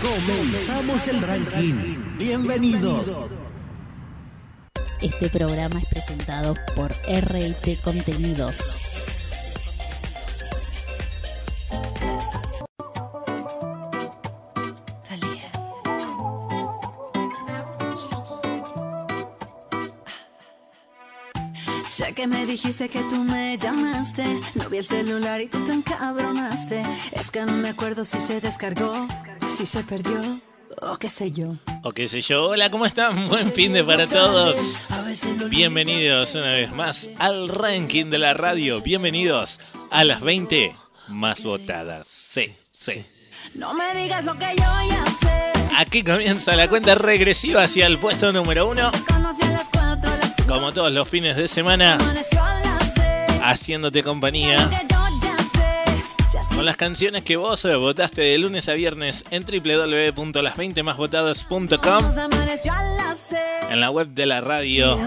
Comenzamos el ranking. Bienvenidos. Este programa es presentado por RT Contenidos. Sé que me dijiste que tú me llamaste. No vi el celular y tú te encabronaste. Es que no me acuerdo si se descargó, si se perdió o qué sé yo. O qué sé yo. Hola, ¿cómo están? Buen fin de para todos. Bienvenidos una vez más al ranking de la radio. Bienvenidos a las 20 más votadas. Sí, sí. No me digas lo que yo ya sé. Aquí comienza la cuenta regresiva hacia el puesto número uno. Como todos los fines de semana, haciéndote compañía con las canciones que vos eh, votaste de lunes a viernes en www.las20másvotadas.com, nos amaneció a las seis. en la web de la radio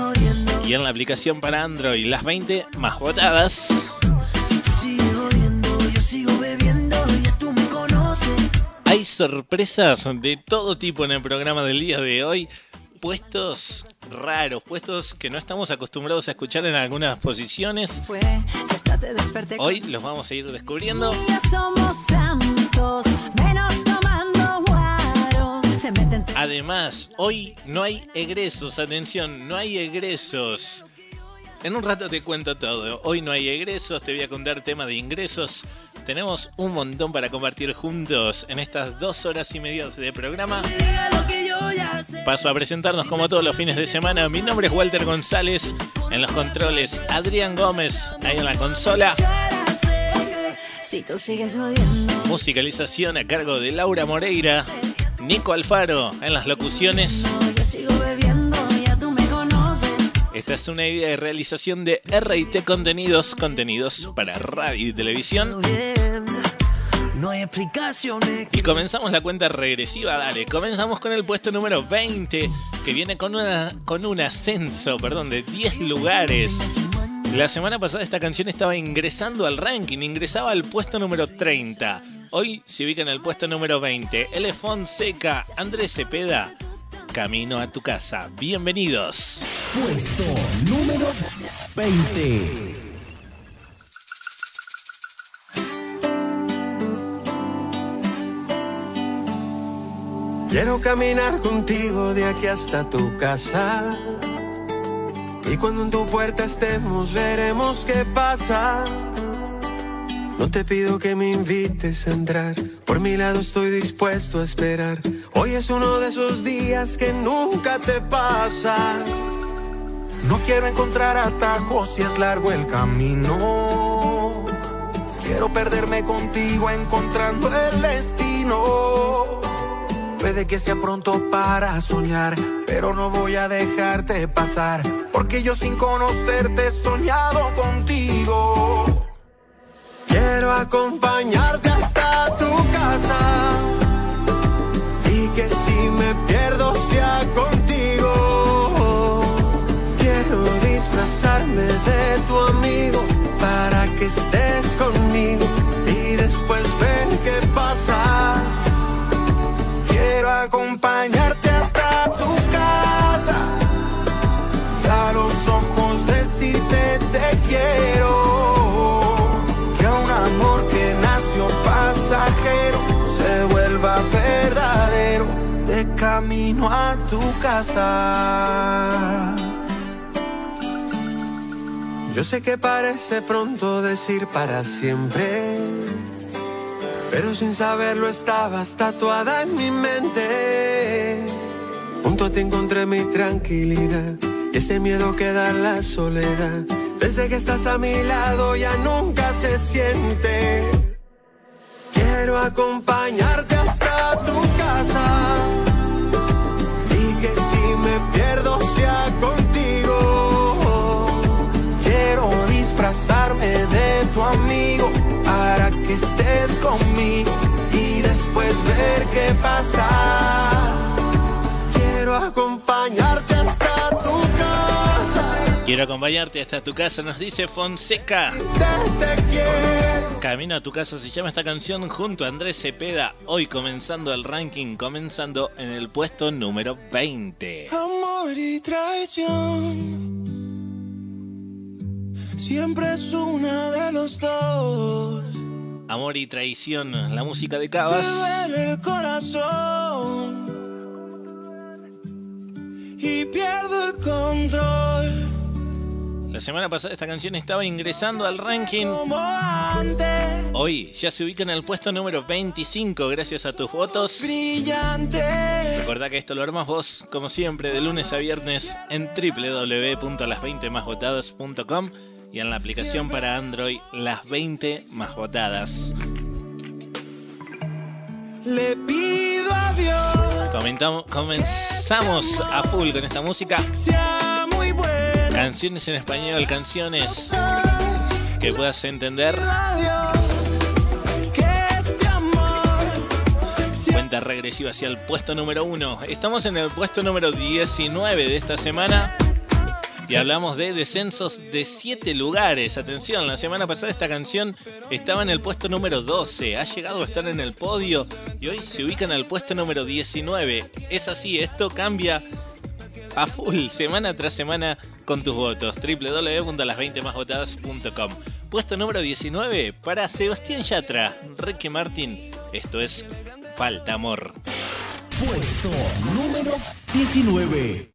y en la aplicación para Android. Las 20 más votadas. Hay sorpresas de todo tipo en el programa del día de hoy. Puestos raros, puestos que no estamos acostumbrados a escuchar en algunas posiciones. Hoy los vamos a ir descubriendo. Además, hoy no hay egresos, atención, no hay egresos. En un rato te cuento todo. Hoy no hay egresos, te voy a contar tema de ingresos. Tenemos un montón para compartir juntos en estas dos horas y media de programa. Paso a presentarnos como todos los fines de semana. Mi nombre es Walter González. En los controles, Adrián Gómez. Ahí en la consola. Musicalización a cargo de Laura Moreira. Nico Alfaro en las locuciones. Esta es una idea de realización de RT Contenidos, contenidos para radio y televisión. No hay explicaciones. Y comenzamos la cuenta regresiva, dale. Comenzamos con el puesto número 20, que viene con, una, con un ascenso, perdón, de 10 lugares. La semana pasada esta canción estaba ingresando al ranking, ingresaba al puesto número 30. Hoy se ubica en el puesto número 20. L. Fonseca, Andrés Cepeda, Camino a tu casa. Bienvenidos. Puesto número 20. Quiero caminar contigo de aquí hasta tu casa. Y cuando en tu puerta estemos, veremos qué pasa. No te pido que me invites a entrar. Por mi lado estoy dispuesto a esperar. Hoy es uno de esos días que nunca te pasa. No quiero encontrar atajos si es largo el camino. Quiero perderme contigo encontrando el destino. Puede que sea pronto para soñar, pero no voy a dejarte pasar, porque yo sin conocerte he soñado contigo. Quiero acompañarte hasta tu casa y que si me pierdo sea contigo. Quiero disfrazarme de tu amigo para que estés conmigo y después ver qué pasa. Quiero acompañarte camino a tu casa. Yo sé que parece pronto decir para siempre. Pero sin saberlo estabas tatuada en mi mente. Junto a ti encontré mi tranquilidad y ese miedo que da la soledad. Desde que estás a mi lado ya nunca se siente. Quiero acompañarte hasta tu casa disfrazarme de tu amigo para que estés conmigo y después ver qué pasa. Quiero acompañarte hasta tu casa. Quiero acompañarte hasta tu casa, nos dice Fonseca. Camino a tu casa se llama esta canción junto a Andrés Cepeda. Hoy comenzando el ranking, comenzando en el puesto número 20. Amor y traición. Siempre es una de los dos. Amor y traición, la música de Cabas. Te duele el corazón. Y pierdo el control. La semana pasada esta canción estaba ingresando al ranking. Hoy ya se ubica en el puesto número 25 gracias a tus votos. Brillante. Recordá que esto lo armas vos, como siempre, de lunes a viernes en www.las20másvotadas.com y en la aplicación para Android Las 20 Más Votadas. Le pido a Dios. Comentamos, comenzamos a full con esta música. Canciones en español, canciones que puedas entender. Este Cuenta regresiva hacia el puesto número 1. Estamos en el puesto número 19 de esta semana. Y hablamos de descensos de 7 lugares. Atención, la semana pasada esta canción estaba en el puesto número 12. Ha llegado a estar en el podio y hoy se ubica en el puesto número 19. Es así, esto cambia a full semana tras semana con tus votos. www.las20másvotadas.com. Puesto número 19 para Sebastián Yatra, Ricky Martin. Esto es Falta Amor. Puesto número 19.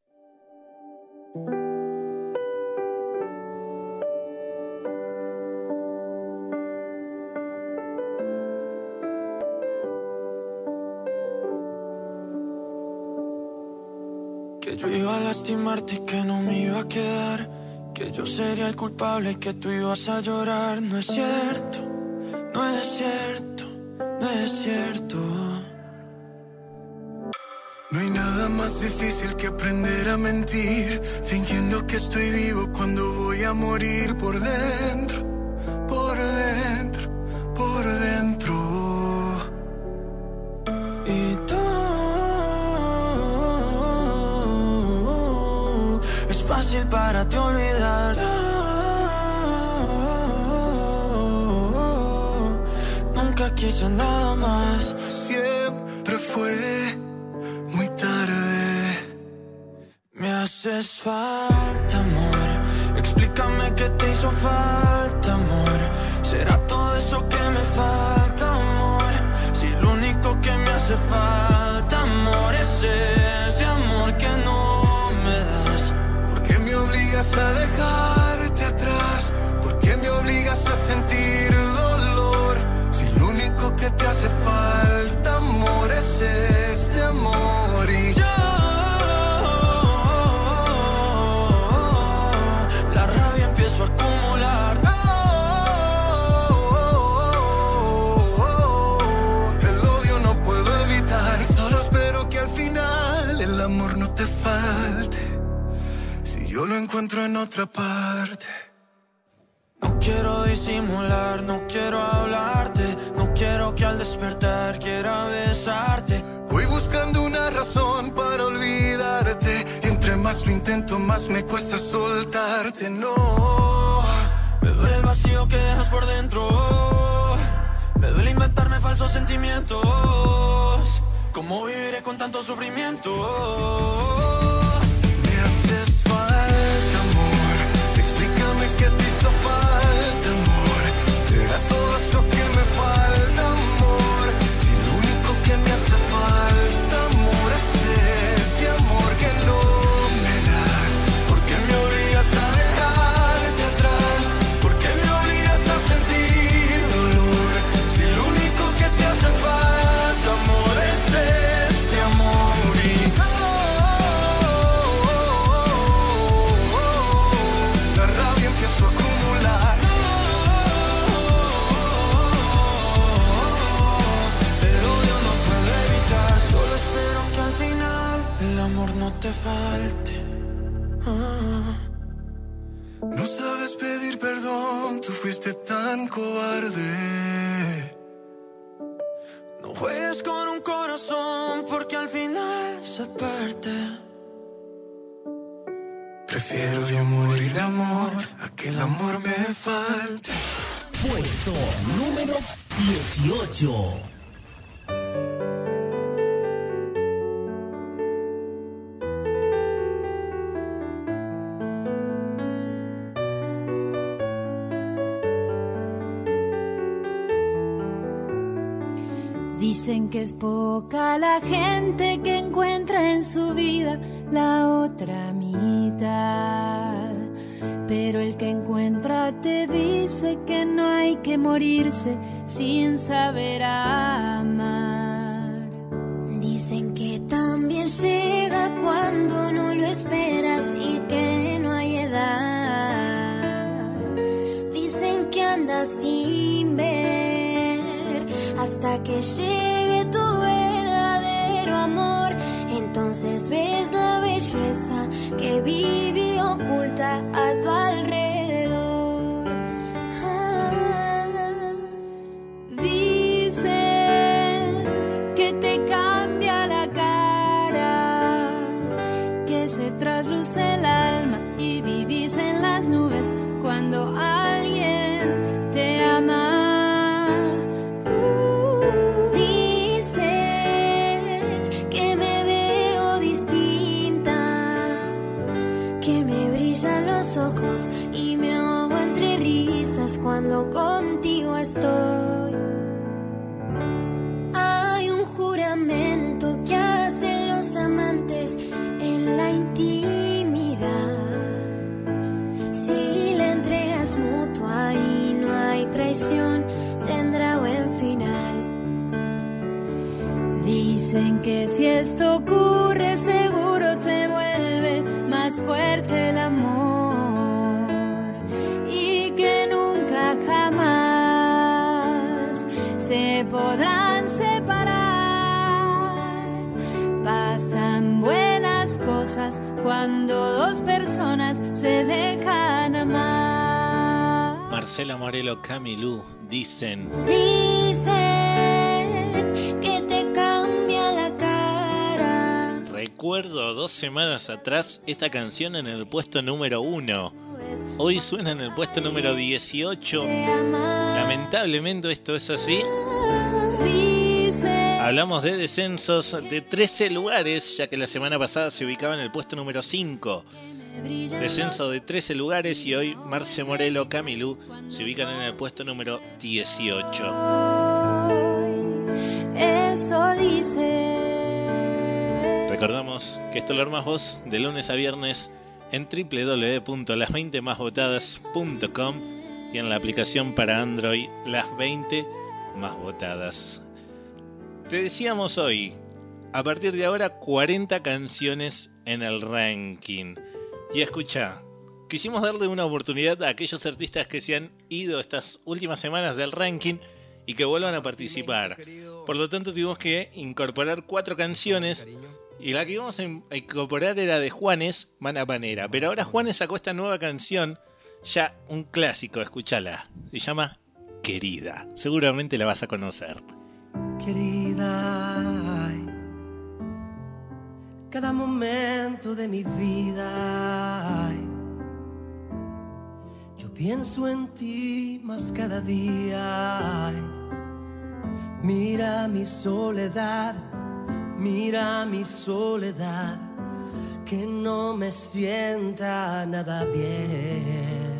Lastimarte que no me iba a quedar. Que yo sería el culpable y que tú ibas a llorar. No es cierto, no es cierto, no es cierto. No hay nada más difícil que aprender a mentir, fingiendo que estoy vivo cuando voy a morir por dentro, por dentro, por dentro. Para ti olvidar. Nunca quise nada más. Siempre fue muy tarde. Me haces falta, amor. Explícame qué te hizo falta, amor. ¿Será todo eso que me falta, amor? Si lo único que me hace falta, amor, es ese obligas a dejarte atrás? ¿Por qué me obligas a sentir dolor? Si lo único que te hace falta, amor, es este amor. Y encuentro en otra parte. No quiero disimular, no quiero hablarte, no quiero que al despertar quiera besarte. Voy buscando una razón para olvidarte. Entre más lo intento, más me cuesta soltarte. No. Me duele el vacío que dejas por dentro. Me duele inventarme falsos sentimientos. ¿Cómo viviré con tanto sufrimiento? Ah. No sabes pedir perdón, tú fuiste tan cobarde. No juegues con un corazón porque al final se parte. Prefiero yo morir de amor a que el amor me falte. Puesto número 18. Dicen que es poca la gente que encuentra en su vida la otra mitad. Pero el que encuentra te dice que no hay que morirse sin saber amar. Hasta que llegue tu verdadero amor. Entonces ves la belleza que vive oculta a tu alrededor. Ah. Dicen que te cambia la cara, que se trasluce el alma y vivís en las nubes esto ocurre seguro se vuelve más fuerte el amor y que nunca jamás se podrán separar. Pasan buenas cosas cuando dos personas se dejan amar. Marcela Morelo Camilú dicen. Dicen que Recuerdo dos semanas atrás esta canción en el puesto número uno. Hoy suena en el puesto número 18. Lamentablemente esto es así. Hablamos de descensos de 13 lugares, ya que la semana pasada se ubicaba en el puesto número 5. Descenso de 13 lugares y hoy Marce Morelo Camilú se ubican en el puesto número 18. Eso dice. Recordamos que esto lo armas vos de lunes a viernes en www.las20másvotadas.com y en la aplicación para Android Las 20 Más Votadas. Te decíamos hoy, a partir de ahora 40 canciones en el ranking. Y escucha, quisimos darle una oportunidad a aquellos artistas que se han ido estas últimas semanas del ranking y que vuelvan a participar. Por lo tanto tuvimos que incorporar cuatro canciones y la que íbamos a in- a incorporar era de Juanes, Manapanera. Pero ahora Juanes sacó esta nueva canción, ya un clásico, escúchala. Se llama Querida. Seguramente la vas a conocer. querida. Cada momento de mi vida, yo pienso en ti más cada día. Mira mi soledad, mira mi soledad, que no me sienta nada bien.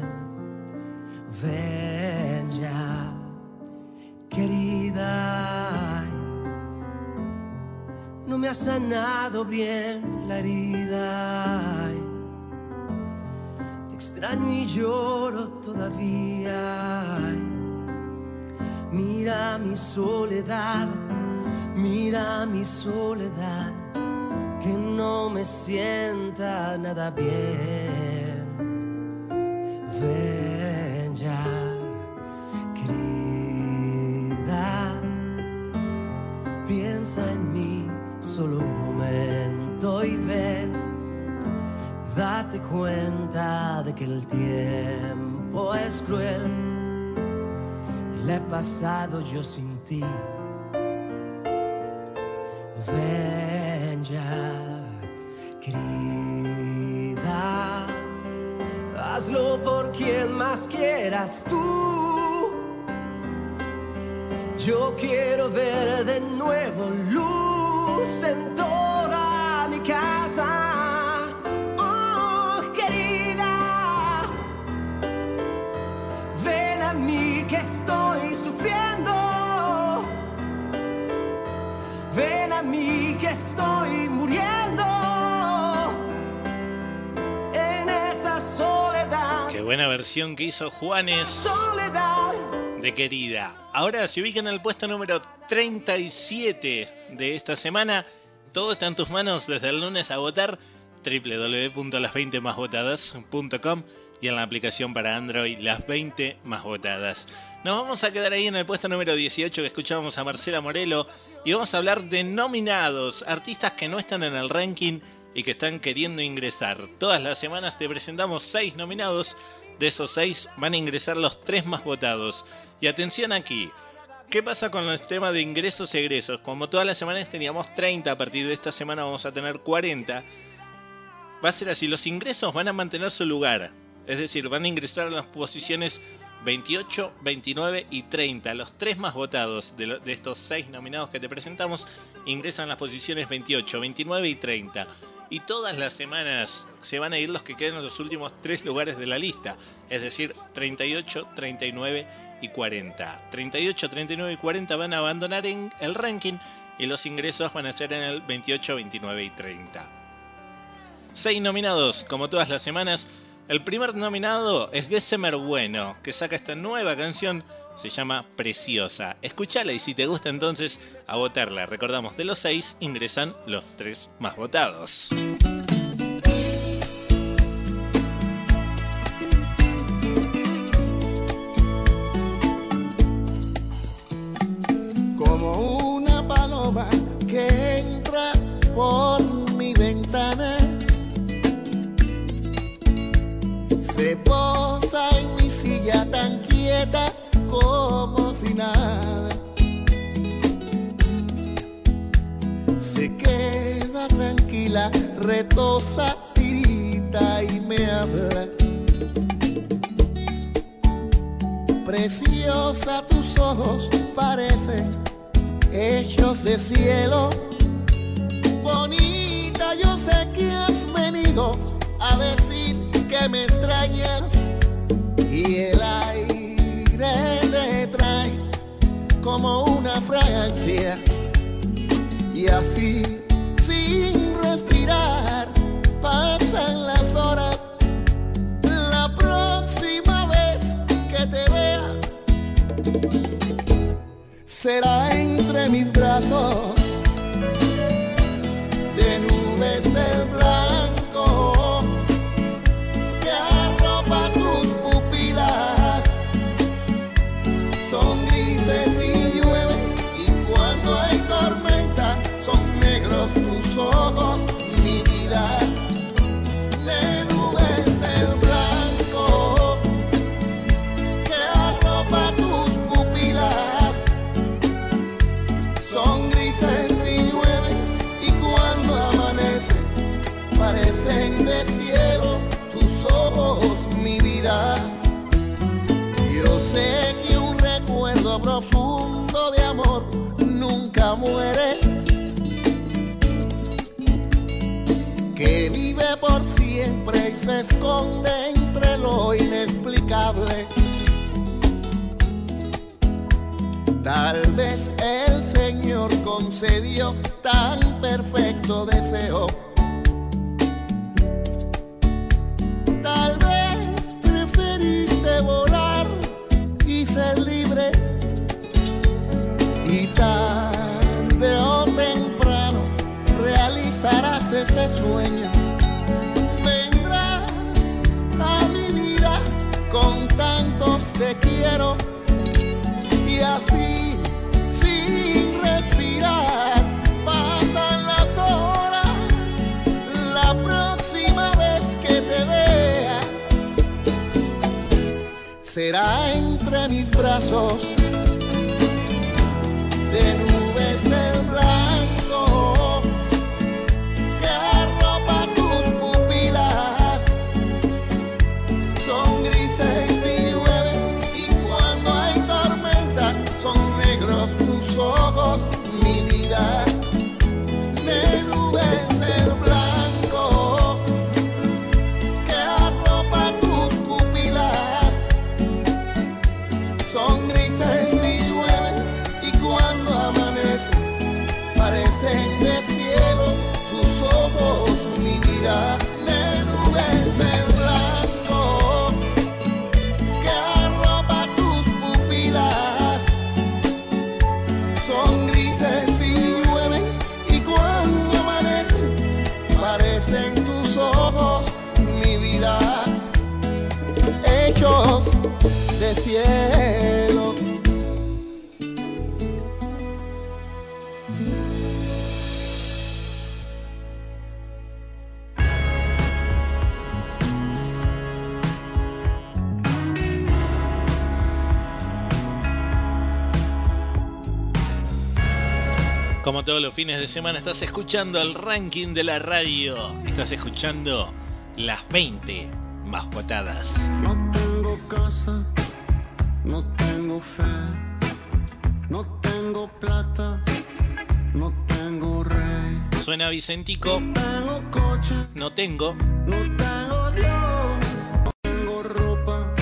Ven ya querida. No me ha sanado bien la herida. Te extraño y lloro todavía. Mira mi soledad, mira mi soledad, que no me sienta nada bien. Ven ya querida, piensa en mí solo un momento y ven, date cuenta de que el tiempo es cruel le he pasado yo sin ti. Ven ya, querida, hazlo por quien más quieras tú. Yo quiero ver de nuevo luz en toda buena versión que hizo Juanes de Querida. Ahora se ubica en el puesto número 37 de esta semana. Todo está en tus manos desde el lunes a votar www.las20másvotadas.com y en la aplicación para Android Las 20 Más Votadas. Nos vamos a quedar ahí en el puesto número 18 que escuchábamos a Marcela Morelo y vamos a hablar de nominados, artistas que no están en el ranking y que están queriendo ingresar. Todas las semanas te presentamos 6 nominados, de esos 6 van a ingresar los 3 más votados. Y atención aquí, ¿qué pasa con el tema de ingresos y egresos? Como todas las semanas teníamos 30, a partir de esta semana vamos a tener 40. Va a ser así, los ingresos van a mantener su lugar. Es decir, van a ingresar a las posiciones 28, 29 y 30. Los tres más votados de estos seis nominados que te presentamos ingresan a las posiciones 28, 29 y 30. Y todas las semanas se van a ir los que queden en los últimos tres lugares de la lista. Es decir, 38, 39 y 40. 38, 39 y 40 van a abandonar en el ranking y los ingresos van a ser en el 28, 29 y 30. Seis nominados, como todas las semanas. El primer nominado es December Bueno, que saca esta nueva canción, se llama Preciosa. Escúchala y si te gusta entonces, a votarla. Recordamos, de los seis ingresan los tres más votados. como una paloma que entra por mi ventana. Se posa en mi silla tan quieta como si nada. Se queda tranquila, retosa, tirita y me habla. Preciosa tus ojos parecen hechos de cielo. Bonita, yo sé que has venido a decir que me extrañas fragancia y así sin respirar pasan las horas. La próxima vez que te vea será entre mis brazos Tal vez el Señor concedió tan perfecto deseo. Tal vez preferiste volar y ser libre. Y tarde o temprano realizarás ese sueño. Brazos de cielo Como todos los fines de semana estás escuchando el ranking de la radio. Estás escuchando las 20 más votadas. No tengo casa, no tengo fe, no tengo plata, no tengo rey. Suena Vicentico, Tengo coche, no tengo. no tengo Dios, no tengo ropa,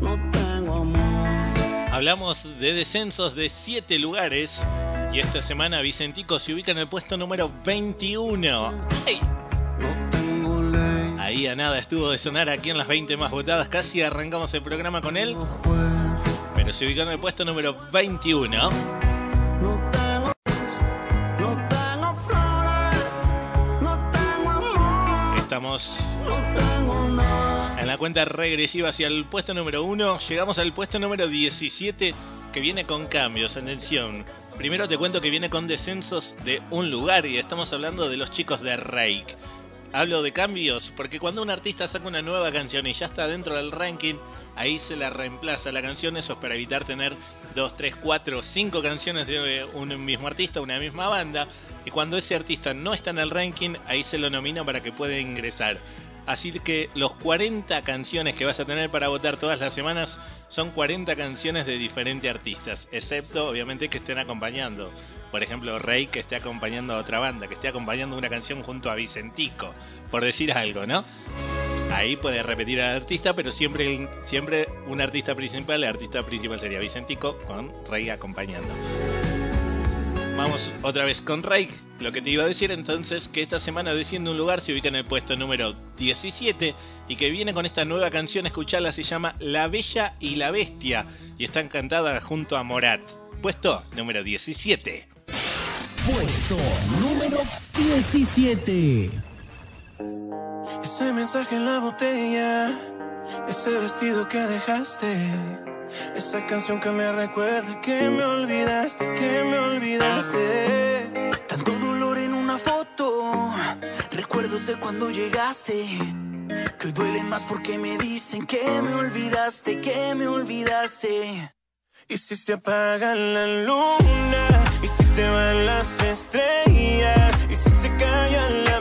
no tengo amor. Hablamos de descensos de 7 lugares. Y esta semana Vicentico se ubica en el puesto número 21. ¡Ay! No tengo ley, Ahí a nada estuvo de sonar aquí en las 20 más votadas. Casi arrancamos el programa con él. Pero se ubicó en el puesto número 21. no tengo, no tengo flores, no tengo amor, Estamos en la cuenta regresiva hacia el puesto número 1. Llegamos al puesto número 17 que viene con cambios. Atención. Primero te cuento que viene con descensos de un lugar y estamos hablando de los chicos de Rake. Hablo de cambios porque cuando un artista saca una nueva canción y ya está dentro del ranking, ahí se la reemplaza la canción. Eso es para evitar tener 2, 3, 4, 5 canciones de un mismo artista, una misma banda. Y cuando ese artista no está en el ranking, ahí se lo nomina para que pueda ingresar. Así que los 40 canciones que vas a tener para votar todas las semanas son 40 canciones de diferentes artistas, excepto obviamente que estén acompañando. Por ejemplo, Rey que esté acompañando a otra banda, que esté acompañando una canción junto a Vicentico, por decir algo, ¿no? Ahí puede repetir al artista, pero siempre, siempre un artista principal, el artista principal sería Vicentico, con Rey acompañando. Vamos otra vez con Rey. Lo que te iba a decir entonces, que esta semana desciende un lugar, se ubica en el puesto número 17 y que viene con esta nueva canción, escuchala, se llama La Bella y la Bestia y está cantada junto a Morat. Puesto número 17. Puesto número 17. Ese mensaje en la botella, ese vestido que dejaste, esa canción que me recuerda que me olvidaste, que me olvidaste. Tanto dolor en una foto, recuerdos de cuando llegaste, que duelen más porque me dicen que me olvidaste, que me olvidaste. Y si se apaga la luna, y si se van las estrellas, y si se calla la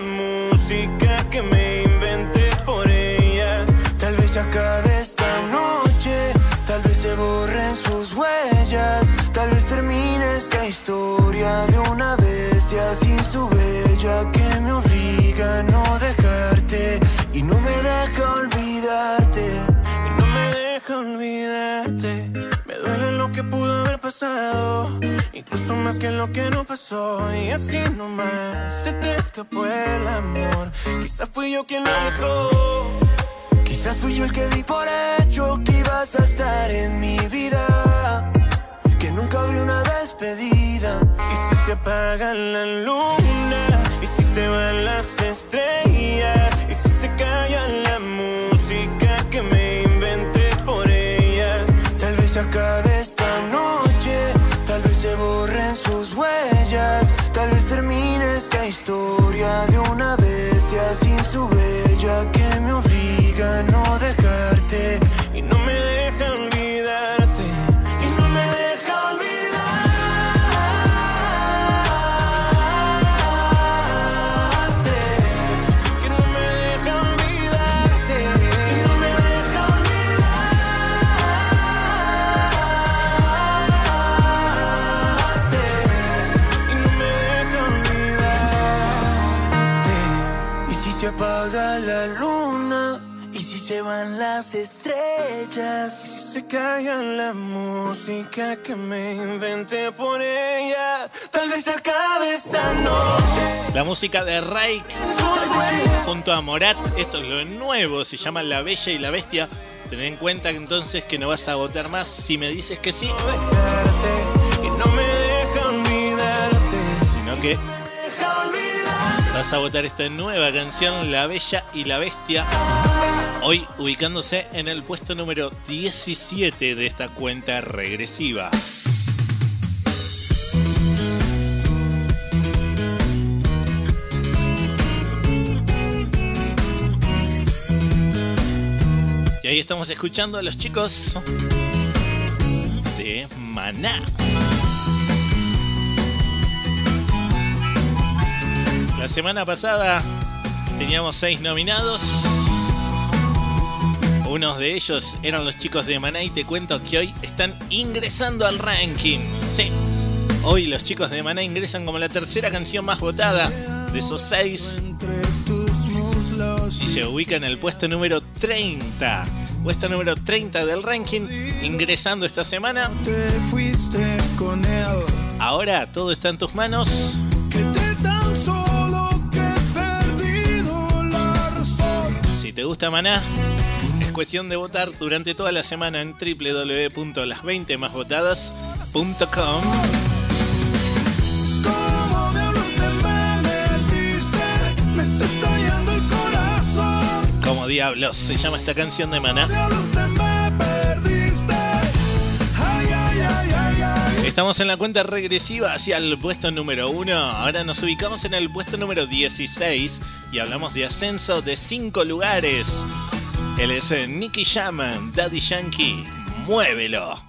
incluso más que lo que no pasó. Y así nomás se te escapó el amor. Quizás fui yo quien lo dejó. Quizás fui yo el que di por hecho que ibas a estar en mi vida. Que nunca habría una despedida. Y si se apaga la luna, y si se van las estrellas, y si se calla la música que me inventé por ella. Tal vez acabe historia de una bestia sin su bella que me obliga a no dejarte estrellas, y si se calla la música que me inventé por ella, tal vez acabe esta noche. La música de Rake junto a Morat, esto es lo nuevo, se llama La Bella y la Bestia. Ten en cuenta entonces que no vas a votar más si me dices que sí, Y no me deja olvidarte. sino que vas a votar esta nueva canción, La Bella y la Bestia. Hoy ubicándose en el puesto número 17 de esta cuenta regresiva. Y ahí estamos escuchando a los chicos de Maná. La semana pasada teníamos seis nominados. Unos de ellos eran los chicos de Maná y te cuento que hoy están ingresando al ranking. Sí, hoy los chicos de Maná ingresan como la tercera canción más votada de esos seis y se ubica en el puesto número 30. Puesto número 30 del ranking, ingresando esta semana. Ahora todo está en tus manos. Si te gusta Maná, es cuestión de votar durante toda la semana en www.las20másvotadas.com. Como diablos se llama esta canción de Maná. Estamos en la cuenta regresiva hacia el puesto número 1. Ahora nos ubicamos en el puesto número 16 y hablamos de ascenso de 5 lugares. Él es eh, Nicky Shaman, Daddy Yankee. Muévelo.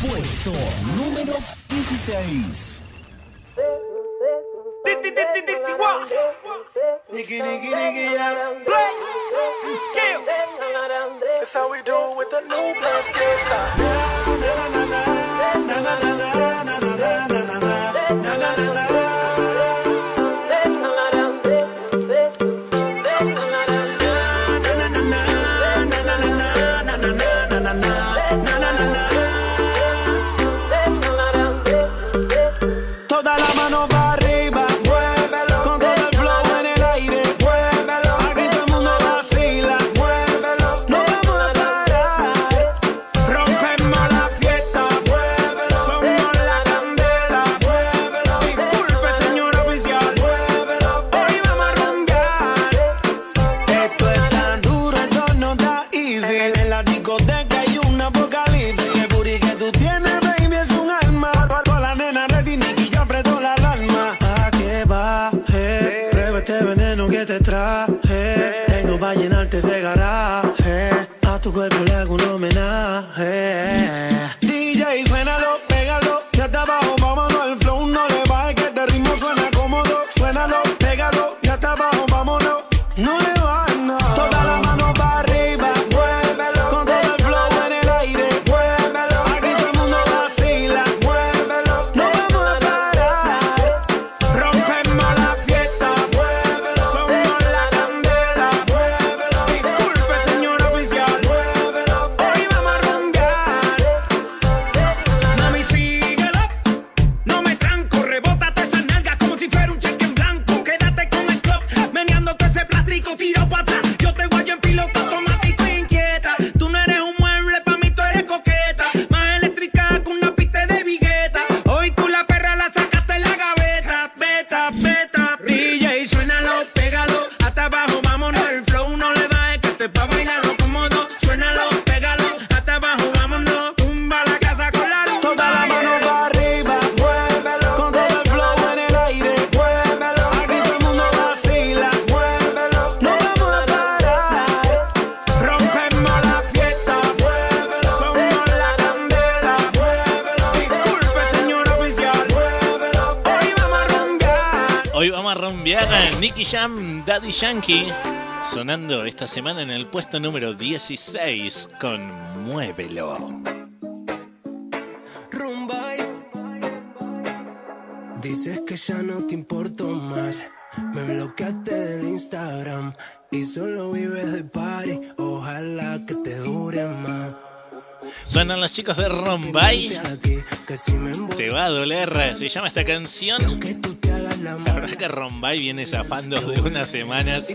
Puesto número 16. Nicky, Nicky, Nicky, yeah. Play. Skill. That's how we do it with the new Daddy Yankee. Sonando esta semana en el puesto número 16 con Muévelo. Rumbay. Dices que ya no te importo más. Me bloqueaste del Instagram y solo vives de party. Ojalá que te dure más. Suenan los chicos de Rombay. Te va a doler. Se llama esta canción. La verdad es que Rombay viene zafando de unas semanas.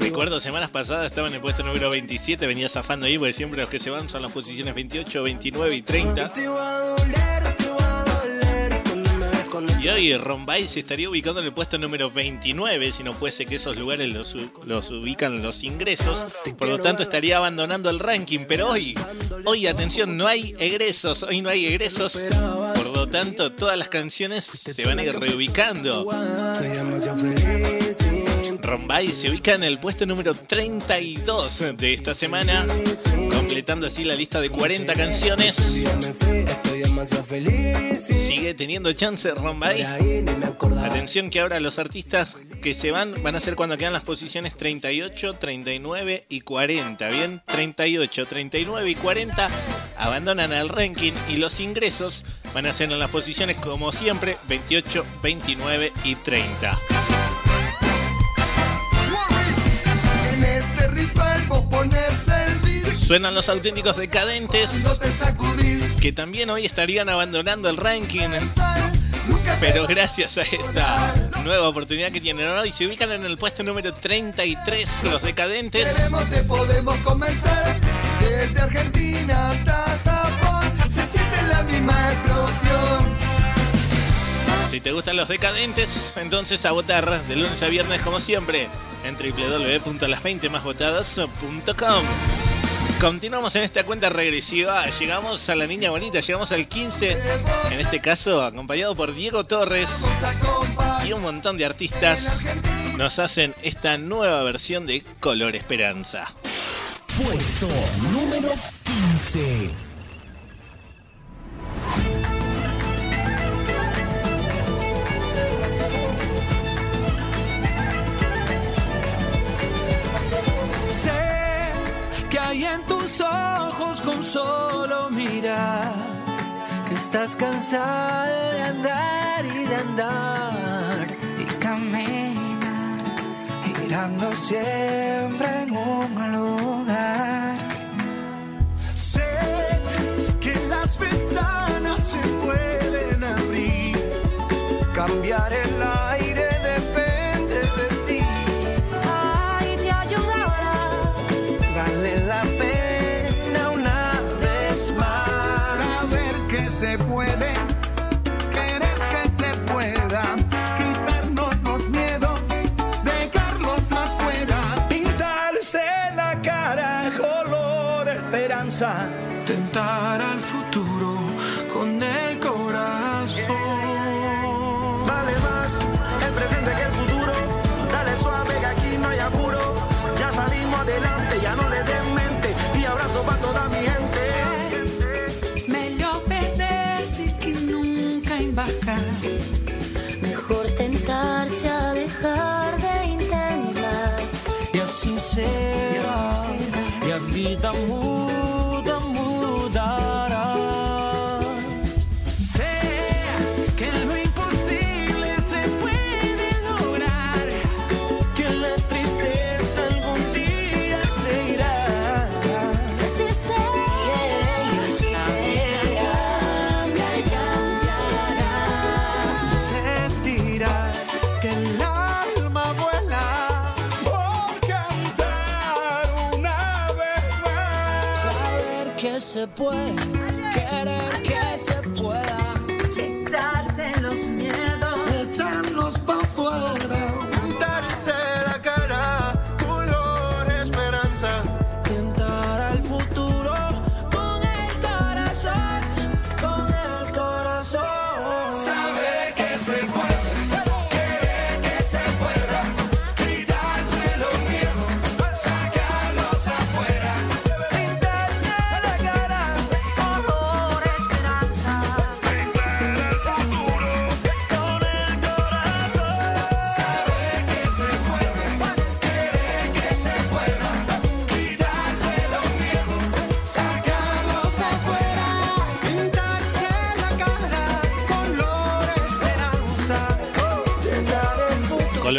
Recuerdo semanas pasadas estaba en el puesto número 27, venía zafando ahí, porque siempre los que se van son las posiciones 28, 29 y 30. Y hoy Rombay se estaría ubicando en el puesto número 29, si no fuese que esos lugares los, los ubican los ingresos. Por lo tanto, estaría abandonando el ranking. Pero hoy, hoy, atención, no hay egresos. Hoy no hay egresos. Por lo tanto, todas las canciones se van a ir reubicando. Rombay se ubica en el puesto número 32 de esta semana, completando así la lista de 40 canciones. Sigue teniendo chance Rombay. Atención que ahora los artistas que se van van a ser cuando quedan las posiciones 38, 39 y 40. Bien, 38, 39 y 40 abandonan el ranking y los ingresos van a ser en las posiciones como siempre 28, 29 y 30. Suenan los auténticos decadentes que también hoy estarían abandonando el ranking. Pero gracias a esta nueva oportunidad que tienen hoy, se ubican en el puesto número 33, los decadentes. Te podemos convencer, desde Argentina hasta Japón, se siente la misma explosión. Si te gustan los decadentes, entonces a votar de lunes a viernes como siempre en www.las20másvotadas.com. Continuamos en esta cuenta regresiva, llegamos a la niña bonita, llegamos al 15, en este caso acompañado por Diego Torres y un montón de artistas nos hacen esta nueva versión de Color Esperanza. Puesto número 15. Sé que hay en tus ojos con solo mirar que estás cansado de andar y de andar y caminar girando siempre en un lugar. Sé que las ventanas se pueden abrir, cambiar el esperanza. Que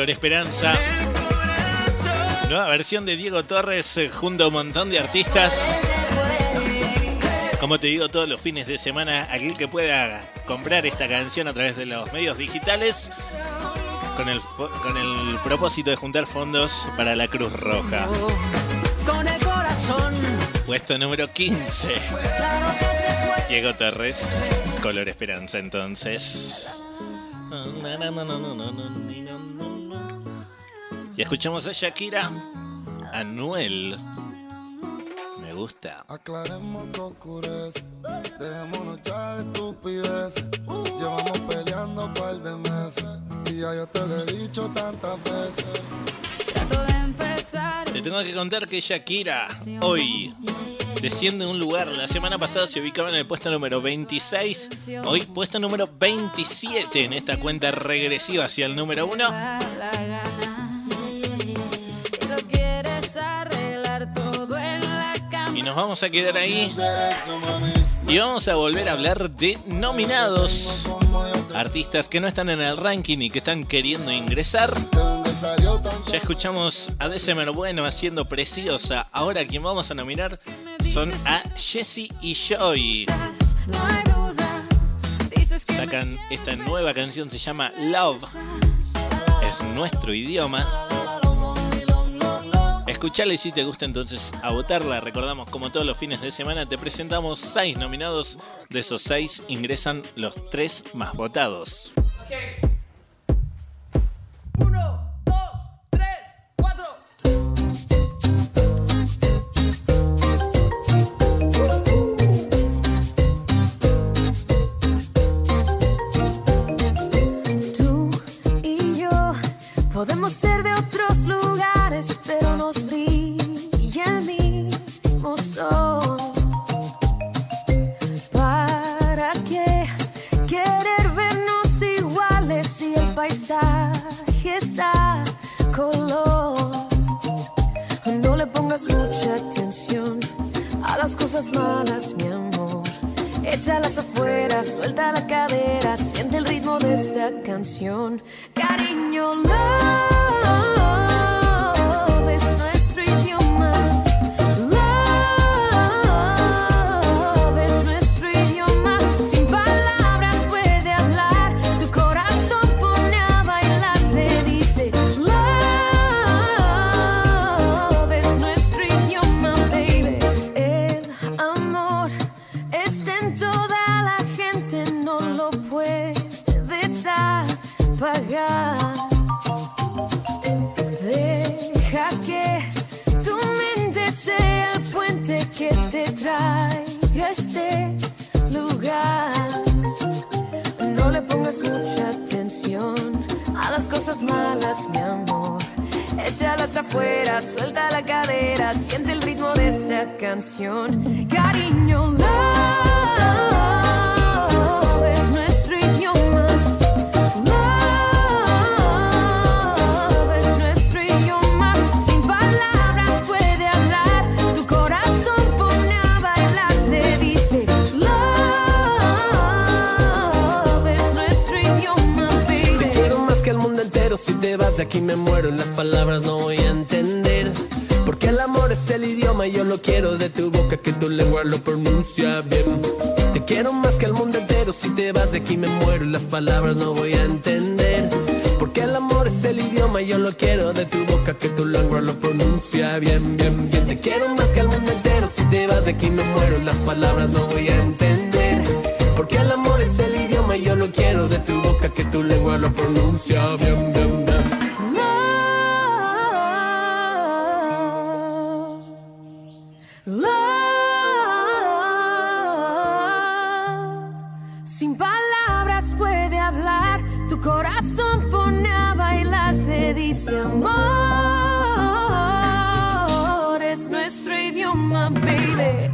Color Esperanza. Nueva versión de Diego Torres eh, junto a un montón de artistas. Como te digo, todos los fines de semana, aquel que pueda comprar esta canción a través de los medios digitales, con el, con el propósito de juntar fondos para la Cruz Roja. Con el corazón. Puesto número 15. Diego Torres, Color Esperanza entonces. Y escuchamos a Shakira, Anuel. Me gusta. Aclaremos que oscurece, dejémonos ya de estupidez. Llevamos peleando un par de meses y ya yo te lo he dicho tantas veces. Te tengo que contar que Shakira hoy desciende un lugar. La semana pasada se ubicaba en el puesto número 26. Hoy puesto número 27 en esta cuenta regresiva hacia el número 1. Nos vamos a quedar ahí. Y vamos a volver a hablar de nominados. Artistas que no están en el ranking y que están queriendo ingresar. Ya escuchamos a December Bueno haciendo Preciosa. Ahora quien vamos a nominar son a Jesse y Joy. Sacan esta nueva canción, se llama Love. Es nuestro idioma. Escuchala y si te gusta entonces a votarla. Recordamos como todos los fines de semana te presentamos seis nominados. De esos seis ingresan los tres más votados. Uno, mucha atención a las cosas malas, mi amor. Échalas afuera, suelta la cadera, siente el ritmo de esta canción. Cariño, love Échalas afuera, suelta la cadera, siente el ritmo de esta canción. Cariño, love es nuestro idioma. Si aquí me muero. Las palabras no voy a entender. Porque el amor es el idioma y yo lo quiero de tu boca, que tu lengua lo pronuncia bien. Te quiero más que el mundo entero. Si te vas de aquí me muero. Las palabras no voy a entender. Porque el amor es el idioma y yo lo quiero de tu boca, que tu lengua lo pronuncia bien, bien, bien. Te quiero más que el mundo entero. Si te vas de aquí me muero. Las palabras no voy a entender. Porque el amor es el idioma y yo lo quiero de tu boca, que tu lengua lo pronuncia bien, bien, bien. Dice amor, es nuestro idioma, baby.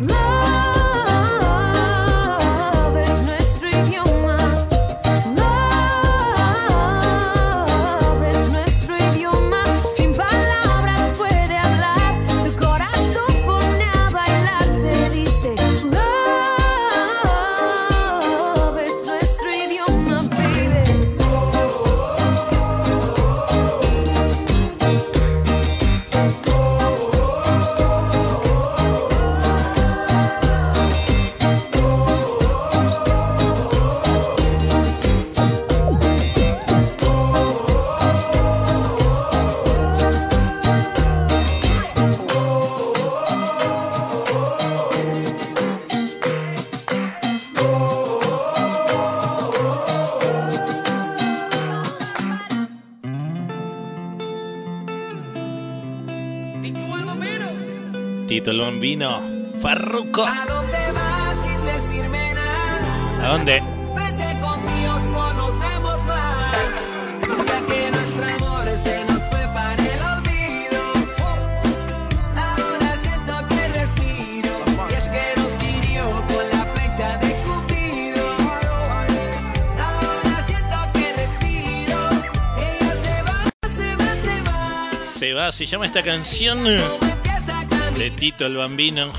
Se llama esta canción de Tito el Bambino,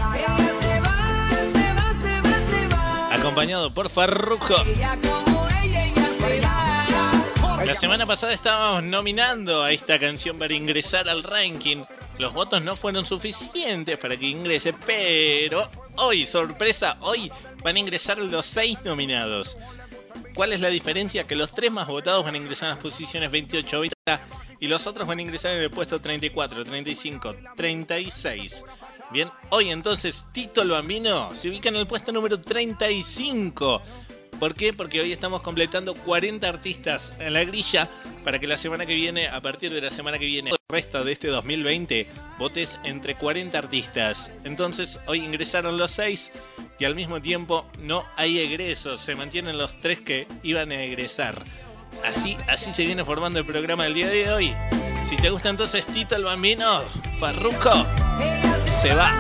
acompañado por va. La semana pasada estábamos nominando a esta canción para ingresar al ranking. Los votos no fueron suficientes para que ingrese, pero hoy, sorpresa, hoy van a ingresar los seis nominados. ¿Cuál es la diferencia? Que los tres más votados van a ingresar a las posiciones 28 20, y los otros van a ingresar en el puesto 34, 35, 36. Bien, hoy entonces Tito el Bambino se ubica en el puesto número 35. ¿Por qué? Porque hoy estamos completando 40 artistas en la grilla para que la semana que viene, a partir de la semana que viene, el resto de este 2020, votes entre 40 artistas. Entonces, hoy ingresaron los 6 y al mismo tiempo no hay egresos, se mantienen los 3 que iban a egresar. Así, así se viene formando el programa del día de hoy. Si te gusta entonces Tito el Bambino, Farruco, se va.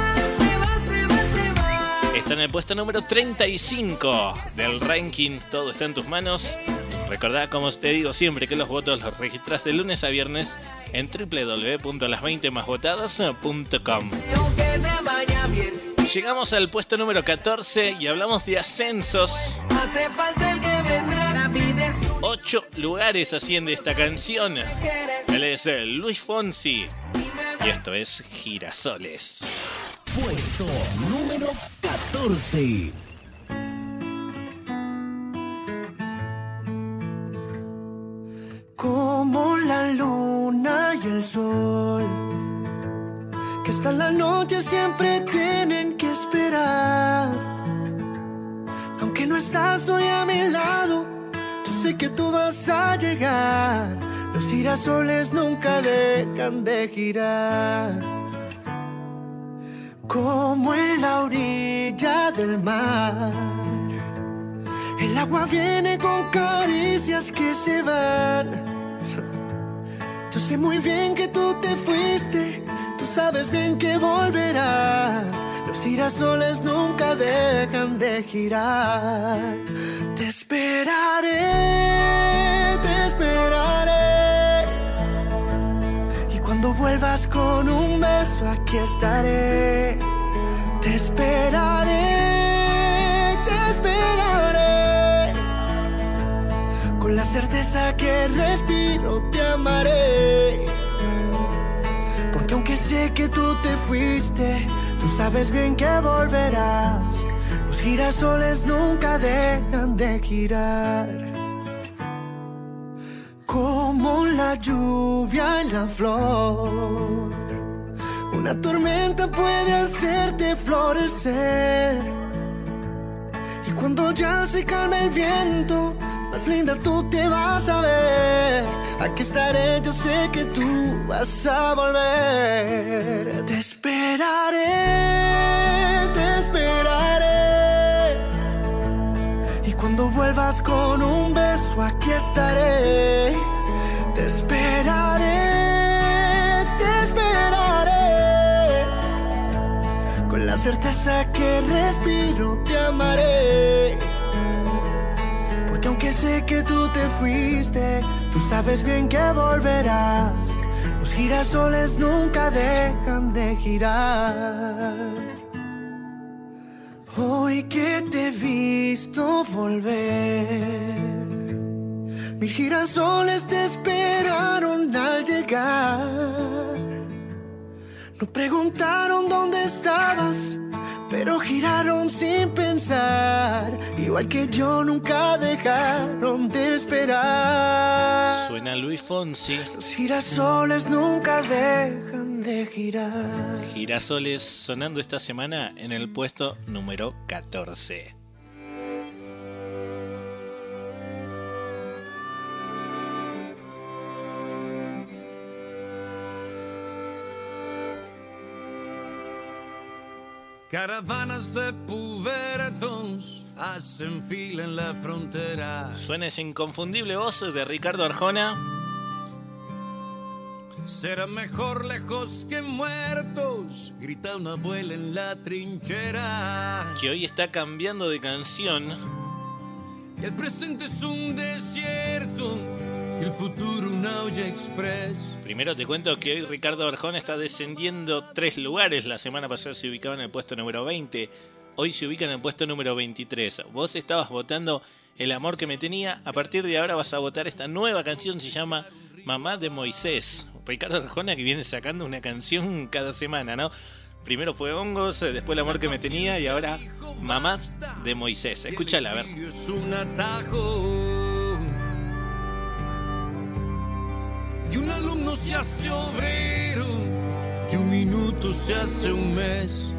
Está en el puesto número 35 del ranking. Todo está en tus manos. Recordá, como te digo siempre, que los votos los registras de lunes a viernes en www.las20másvotadas.com. Que te vaya bien. Llegamos al puesto número 14 y hablamos de ascensos. Ocho lugares asciende esta canción. Él es eh, Luis Fonsi. Y esto es Girasoles. Puesto número 14. como la luna y el sol, que hasta la noche siempre tienen que esperar. Aunque no estás hoy a mi lado, yo sé que tú vas a llegar. Los girasoles nunca dejan de girar. Como en la orilla del mar. El agua viene con caricias que se van. Yo sé muy bien que tú te fuiste, tú sabes bien que volverás. Los girasoles nunca dejan de girar. Te esperaré, te esperaré. Cuando vuelvas con un beso, aquí estaré. Te esperaré, te esperaré. Con la certeza que respiro, te amaré. Porque aunque sé que tú te fuiste, tú sabes bien que volverás. Los girasoles nunca dejan de girar. Como la lluvia en la flor. Una tormenta puede hacerte florecer. Y cuando ya se calma el viento, más linda tú te vas a ver. Aquí estaré, yo sé que tú vas a volver. Te esperaré, te esperaré. Y cuando vuelvas con un beso, aquí estaré. Te esperaré, te esperaré. Con la certeza que respiro, te amaré. Porque aunque sé que tú te fuiste, tú sabes bien que volverás. Los girasoles nunca dejan de girar. Hoy que te he visto volver, mil girasoles te esperaron al llegar. No preguntaron dónde estabas, pero giraron sin pensar. Igual que yo nunca dejaron de esperar. Suena Luis Fonsi. Los girasoles nunca dejan de girar. Girasoles sonando esta semana en el puesto número 14. Caravanas de pubertos hacen fila en la frontera. Suena esa inconfundible voz de Ricardo Arjona. Será mejor lejos que muertos, grita una abuela en la trinchera. que hoy está cambiando de canción. El presente es un desierto, el futuro una olla express. Primero te cuento que hoy Ricardo Arjona está descendiendo tres lugares. La semana pasada se ubicaba en el puesto número 20. Hoy se ubica en el puesto número 23. Vos estabas votando El amor que me tenía. A partir de ahora vas a votar esta nueva canción. Se llama Mamá de Moisés. Ricardo Arjona que viene sacando una canción cada semana, ¿no? Primero fue Hongos, después El amor que me tenía y ahora Mamás de Moisés. Escúchala, a ver. Y un alumno se hace obrero, y un minuto se hace un mes,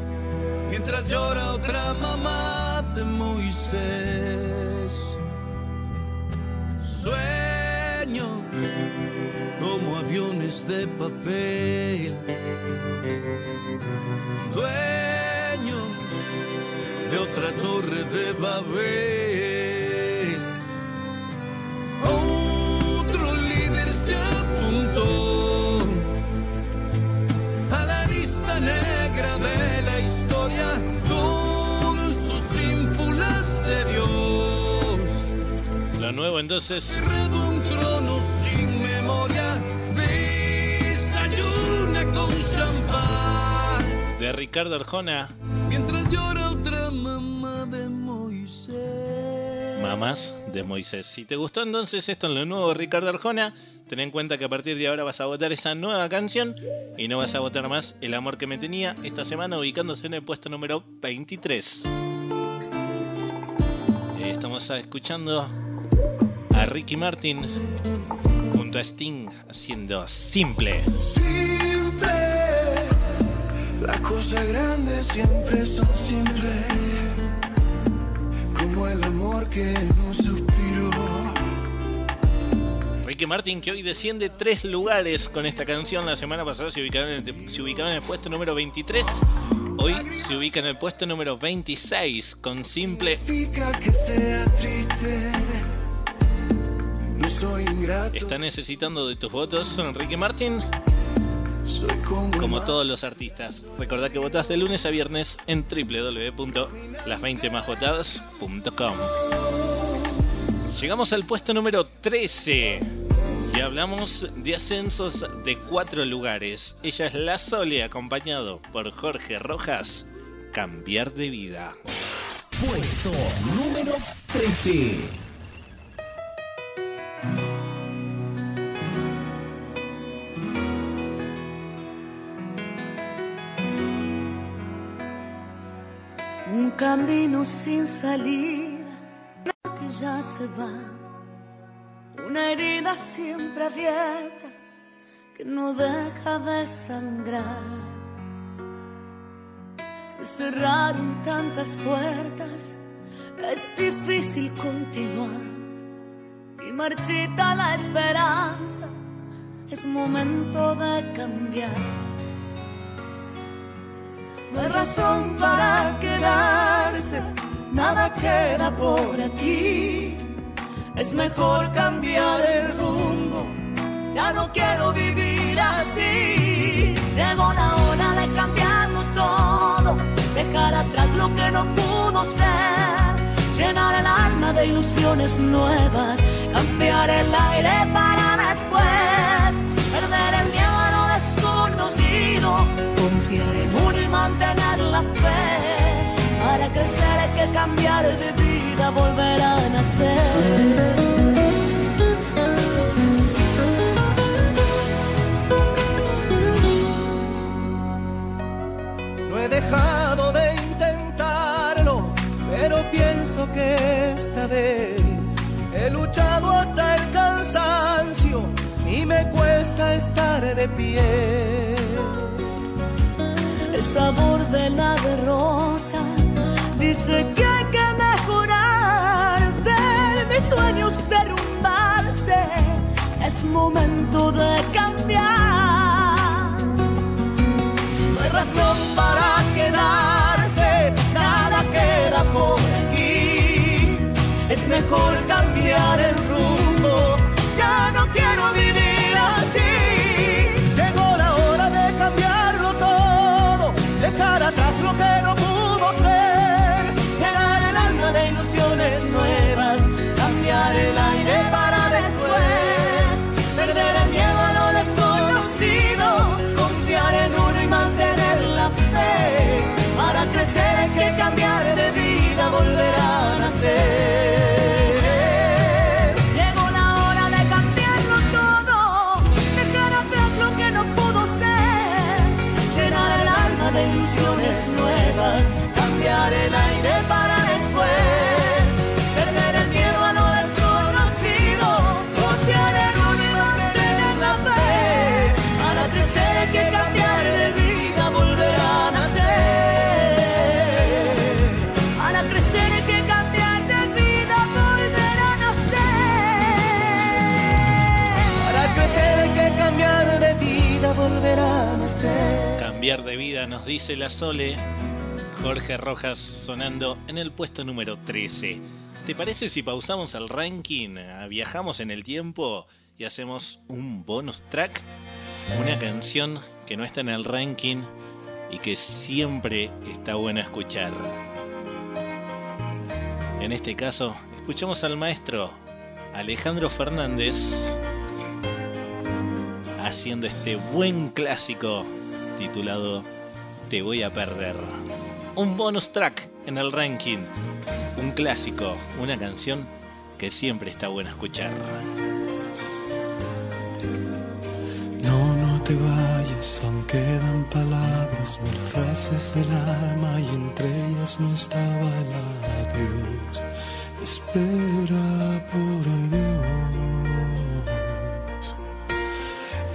mientras llora otra mamá de Moisés. Sueños como aviones de papel, dueños de otra torre de Babel. Lo nuevo entonces de Ricardo Arjona. Mientras llora otra mamá de Moisés. Mamás de Moisés. Si te gustó entonces esto en lo nuevo Ricardo Arjona, ten en cuenta que a partir de ahora vas a votar esa nueva canción y no vas a votar más El amor que me tenía esta semana ubicándose en el puesto número 23. Eh, Estamos escuchando a Ricky Martin junto a Sting haciendo simple. Simple, las cosas grandes siempre son simples, como el amor que no suspiró. Ricky Martin que hoy desciende tres lugares con esta canción. La semana pasada se ubicaba en el, se ubicaba en el puesto número 23. Hoy se ubica en el puesto número 26 con simple. Que sea triste, no soy ingrato, Está necesitando de tus votos, soy como, como todos los artistas. Recordá que votás de lunes a viernes en www.las20másvotadas.com. Llegamos al puesto número 13 y hablamos de ascensos de cuatro lugares. Ella es La Sole, acompañado por Jorge Rojas. Cambiar de vida. Puesto número 13. Un camino sin salida que ya se va. Una herida siempre abierta que no deja de sangrar. Se cerraron tantas puertas, es difícil continuar. Marchita la esperanza, es momento de cambiar. No hay razón para quedarse, nada queda por aquí. Es mejor cambiar el rumbo, ya no quiero vivir así. Llegó la hora de cambiarlo todo, dejar atrás lo que no pudo ser. Llenar el alma de ilusiones nuevas, cambiar el aire para después. Perder el miedo a lo desconocido, confiar en uno y mantener la fe. Para crecer hay que cambiar de vida, volver a nacer. No he dejado he luchado hasta el cansancio y me cuesta estar de pie. El sabor de la derrota dice que hay que mejorar. De mis sueños derrumbarse, es momento de cambiar. No hay razón para quedarse, es mejor cambiar el nos dice la Sole. Jorge Rojas sonando en el puesto número 13. ¿Te parece si pausamos el ranking, ah, viajamos en el tiempo y hacemos un bonus track? Una canción que no está en el ranking y que siempre está buena escuchar. En este caso, escuchamos al maestro Alejandro Fernández haciendo este buen clásico titulado Te voy a perder. Un bonus track en el ranking. Un clásico, una canción que siempre está buena escuchar. No, no te vayas, aún quedan palabras, mil frases del alma y entre ellas no estaba el adiós. Espera por Dios.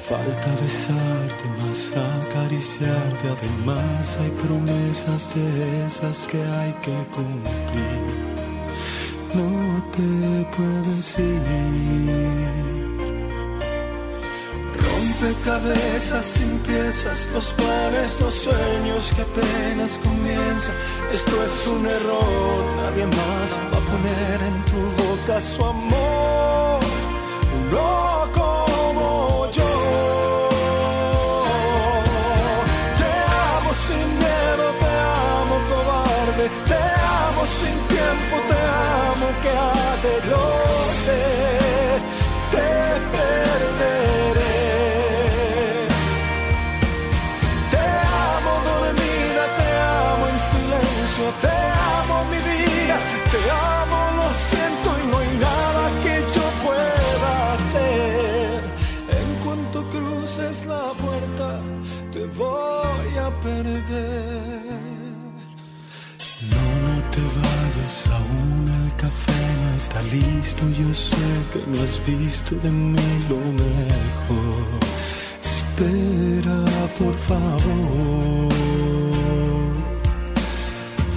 Falta besarte, más acariciarte, además hay promesas de esas que hay que cumplir. No te puedes ir. Rompecabezas sin piezas, los planes, los sueños que apenas comienzan. Esto es un error, nadie más va a poner en tu boca su amor. No sin tiempo, te amo que te listo, yo sé que no has visto de mí lo mejor. Espera, por favor.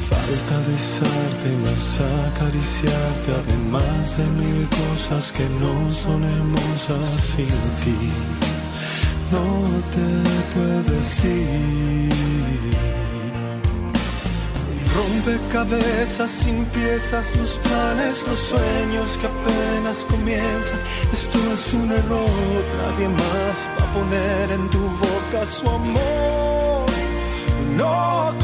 Falta besarte, más acariciarte, además de mil cosas que no son hermosas sin ti. No te puedes ir. Rompecabezas sin piezas, los planes, los sueños que apenas comienzan. Esto es un error, nadie más va a poner en tu boca su amor. No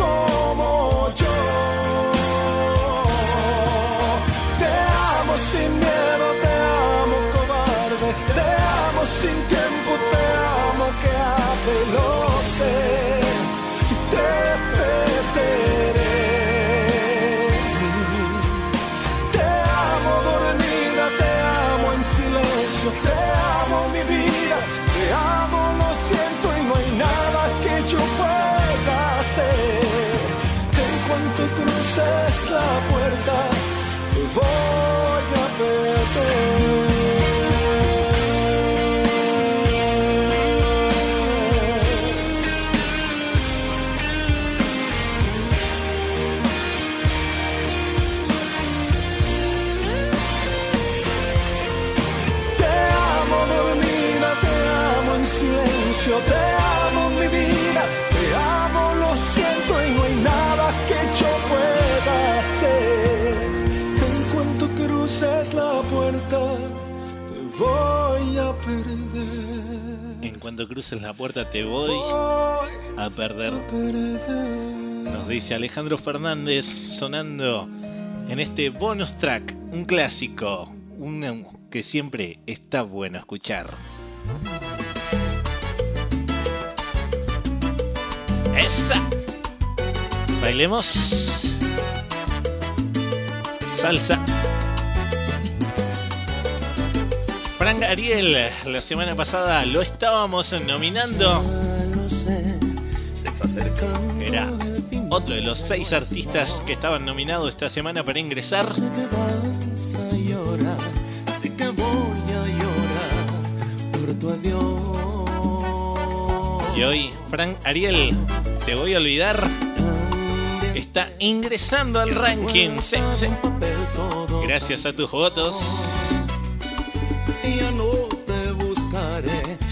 cuanto cruces la puerta te voy a perder. Nos dice Alejandro Fernández sonando en este bonus track, un clásico, un que siempre está bueno escuchar. Esa. Bailemos. Salsa. Frank Ariel, la semana pasada lo estábamos nominando. Era otro de los seis artistas que estaban nominados esta semana para ingresar. Y hoy, Frank Ariel, te voy a olvidar. Está ingresando al ranking. Gracias a tus votos.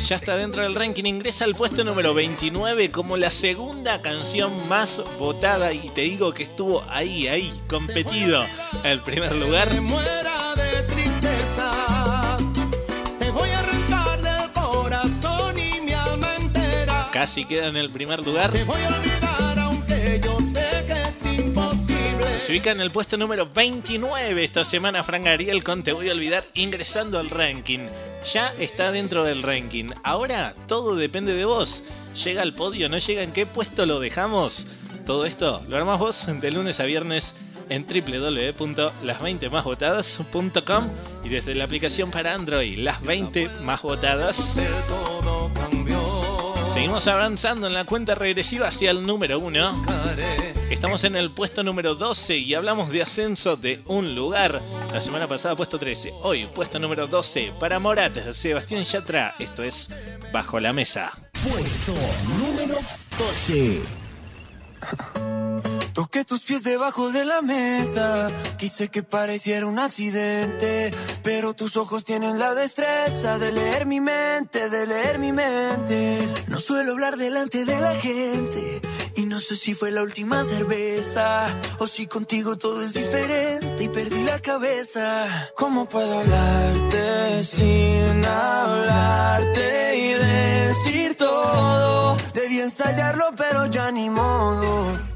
Ya está dentro del ranking, ingresa al puesto número 29 como la segunda canción más votada y te digo que estuvo ahí, ahí, competido el primer lugar. Casi queda en el primer lugar. Te voy a Se ubica en el puesto número 29 esta semana Frank Ariel con Te voy a olvidar ingresando al ranking. Ya está dentro del ranking. Ahora todo depende de vos. ¿Llega al podio? ¿No llega? ¿En qué puesto lo dejamos? Todo esto lo armás vos de lunes a viernes en www.las20másvotadas.com y desde la aplicación para Android, las 20 más votadas. Seguimos avanzando en la cuenta regresiva hacia el número 1. Estamos en el puesto número 12 y hablamos de ascenso de un lugar. La semana pasada puesto 13, hoy puesto número 12 para Morat, Sebastián Yatra. Esto es Bajo la Mesa. Puesto número 12. Toqué tus pies debajo de la mesa. Quise que pareciera un accidente. Pero tus ojos tienen la destreza de leer mi mente, de leer mi mente. No suelo hablar delante de la gente. Y no sé si fue la última cerveza. O si contigo todo es diferente y perdí la cabeza. ¿Cómo puedo hablarte sin hablarte y decir todo? Debí ensayarlo, pero ya ni modo.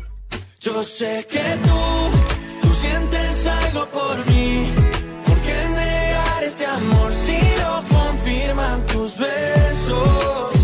Yo sé que tú, tú sientes algo por mí. ¿Por qué negar ese amor si lo confirman tus besos?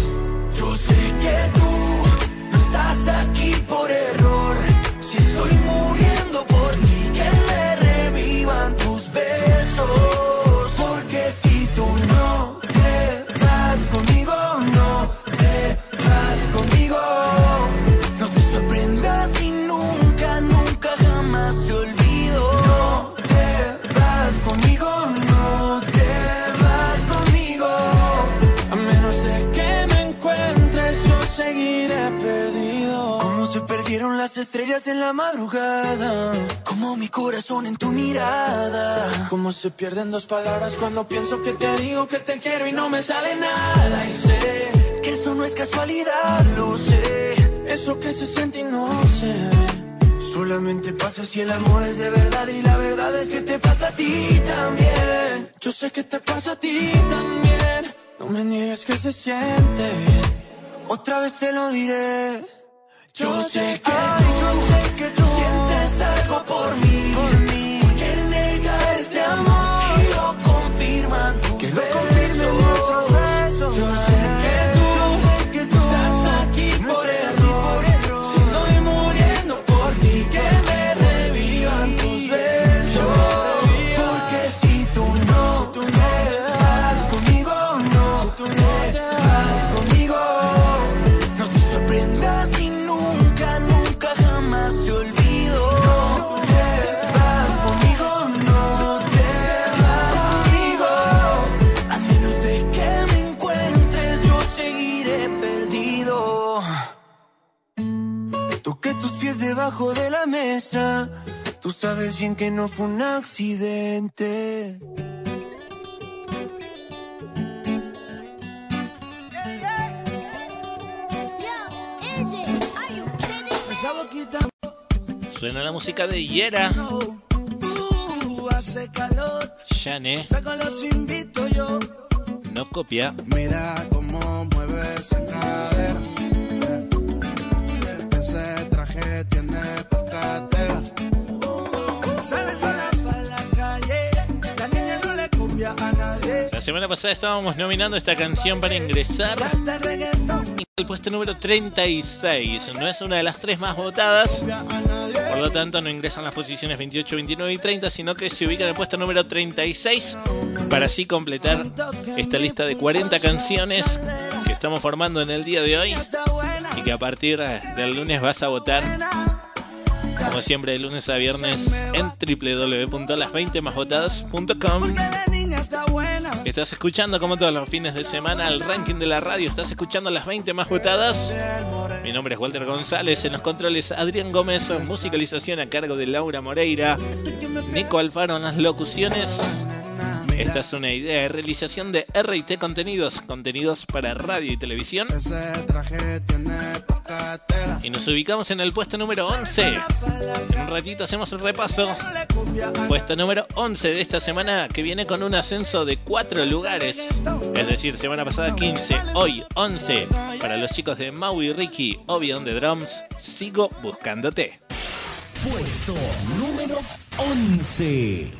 Las estrellas en la madrugada. Como mi corazón en tu mirada. Como se pierden dos palabras cuando pienso que te digo que te quiero y no me sale nada. Y sé que esto no es casualidad, lo sé. Eso que se siente y no ve. Solamente pasa si el amor es de verdad y la verdad es que te pasa a ti también. Yo sé que te pasa a ti también. No me niegues que se siente. Otra vez te lo diré. Yo sé que mesa. Tú sabes bien que no fue un accidente. Suena la música de Yera. hace calor. Saco los invito yo. no copia. Mira cómo mueve esa cadera. Ese traje tiene pacatera. Sale sola para la calle. La niña no le copia a nadie. La semana pasada estábamos nominando esta canción para ingresar el puesto número 36. No es una de las tres más votadas. Por lo tanto, no ingresan las posiciones 28, 29 y 30, sino que se ubica en el puesto número 36 para así completar esta lista de 40 canciones que estamos formando en el día de hoy y que a partir del lunes vas a votar. Como siempre, de lunes a viernes en www.las20másvotadas.com. la niña está buena. Estás escuchando como todos los fines de semana el ranking de la radio. Estás escuchando las 20 más votadas. Mi nombre es Walter González. En los controles Adrián Gómez. Musicalización a cargo de Laura Moreira. Nico Alfaro en las locuciones. Esta es una idea de realización de RT Contenidos. Contenidos para radio y televisión. Y nos ubicamos en el puesto número 11. En un ratito hacemos el repaso. Puesto número 11 de esta semana que viene con un ascenso de 4 lugares. Es decir, semana pasada 15, hoy 11. Para los chicos de Maui Ricky, Obi on the Drums, sigo buscándote. Puesto número 11.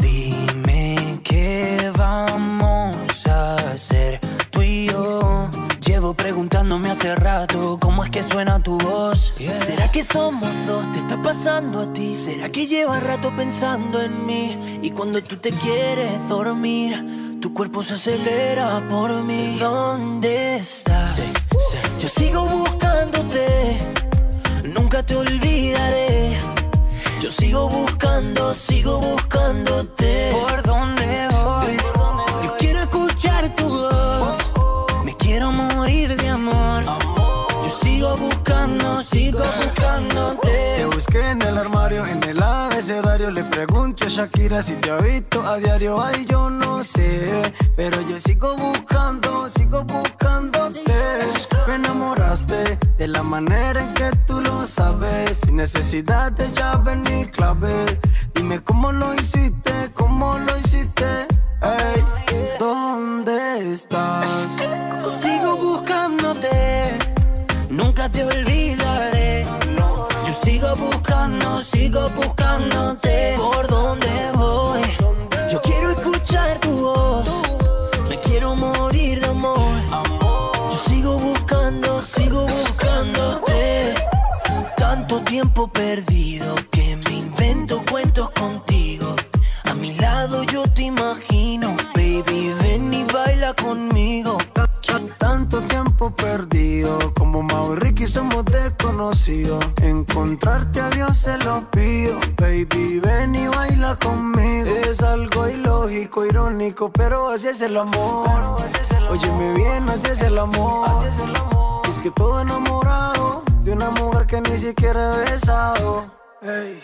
Dime qué vamos a hacer tú y yo. Llevo preguntándome hace rato cómo es que suena tu voz. ¿Será que somos dos? ¿Te está pasando a ti? ¿Será que llevas rato pensando en mí? Y cuando tú te quieres dormir, tu cuerpo se acelera por mí. ¿Dónde estás? Yo sigo buscándote, nunca te olvidaré. Yo sigo buscando, sigo buscándote. ¿Por dónde voy? Yo quiero escuchar tu voz. Me quiero morir de amor. Yo sigo buscando, sigo buscándote. Te busqué en el armario, en el Le pregunto a Shakira si te ha visto a diario. Ay, yo no sé. Pero yo sigo buscando, sigo buscándote. Me enamoraste de la manera en que tú lo sabes. Sin necesidad de llave ni clave. Dime cómo lo hiciste, cómo lo hiciste. Ey, ¿dónde estás? Sigo buscándote. ¿Por dónde voy? Yo quiero escuchar tu voz. Me quiero morir de amor. Yo sigo buscando, sigo buscándote. Tanto tiempo perdido que me invento cuentos contigo. A mi lado yo te imagino, baby, ven y baila conmigo. Tanto tiempo perdido, como Mau y Ricky somos Encontrarte a Dios se lo pido, baby, ven y baila conmigo. Es algo ilógico, irónico, pero así es el amor. Óyeme bien, así es el amor. Es que todo enamorado de una mujer que ni siquiera he besado. Ey,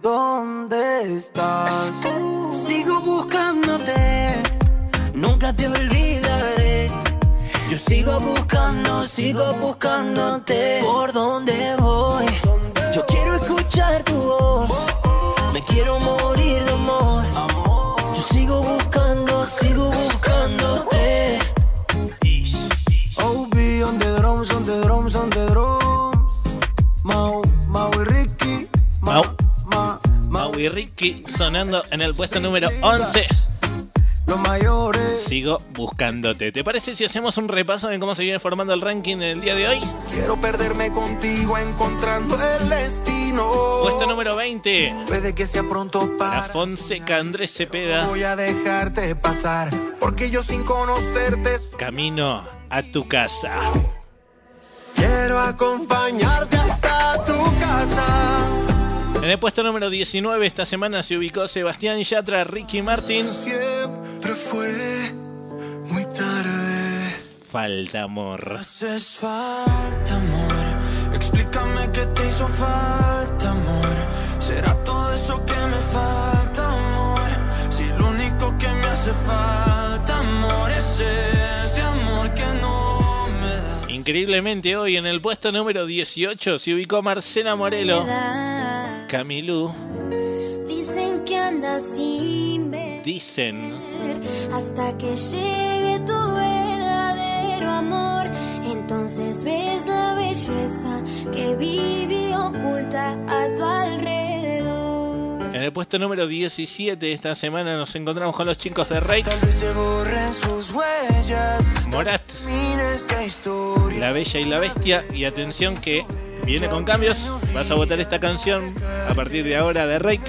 ¿dónde estás? Sigo buscándote, nunca te olvidaré. Yo sigo buscando, sigo buscándote. ¿Por dónde voy? Yo quiero escuchar tu voz. Me quiero morir de amor. Yo sigo buscando, sigo buscándote. OB on the drums, on the drums, on the drums. Mau, Mau y Ricky. Mau. Ma, Mau y Ricky sonando en el puesto número 11. Los mayores. Sigo buscándote. ¿Te parece si hacemos un repaso de cómo se viene formando el ranking en el día de hoy? Quiero perderme contigo encontrando el destino. Puesto número 20. Puede que sea pronto Para para. Fonseca Andrés Cepeda. Voy a dejarte pasar. Porque yo sin conocerte Camino a tu casa. quiero acompañarte hasta tu casa. En el puesto número 19 esta semana se ubicó Sebastián Yatra, Ricky Martin. Siempre fue muy tarde. Falta amor. Haces falta amor, explícame qué te hizo falta amor. Será todo eso que me falta amor. Si lo único que me hace falta amor es Increíblemente hoy en el puesto número 18 se ubicó Marcela Morelo. Camilú. Dicen que andas sin ver Dicen. hasta que llegue tu verdadero amor. Entonces ves la belleza que vive oculta a tu alrededor. En el puesto número 17 esta semana nos encontramos con los chicos de Rey. Tal vez se borren sus huellas. Morat. La Bella y la Bestia. Y atención que viene con cambios. Vas a votar esta canción a partir de ahora de Rey.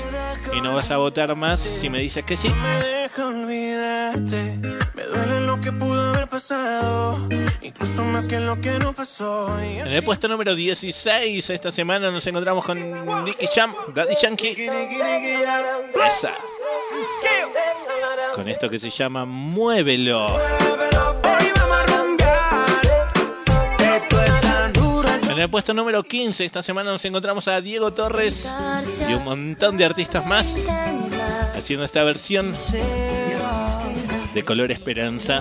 Y no vas a votar más si me dices que sí. Me deja olvidarte. Me duele lo que pudo haber pasado. Incluso más que lo que no pasó. Y En el puesto número 16 esta semana nos encontramos con Nicky Jam, Daddy Yankee. Esa. Con esto que se llama Muévelo. En el puesto número 15 esta semana nos encontramos a Diego Torres y un montón de artistas más haciendo esta versión de Color Esperanza.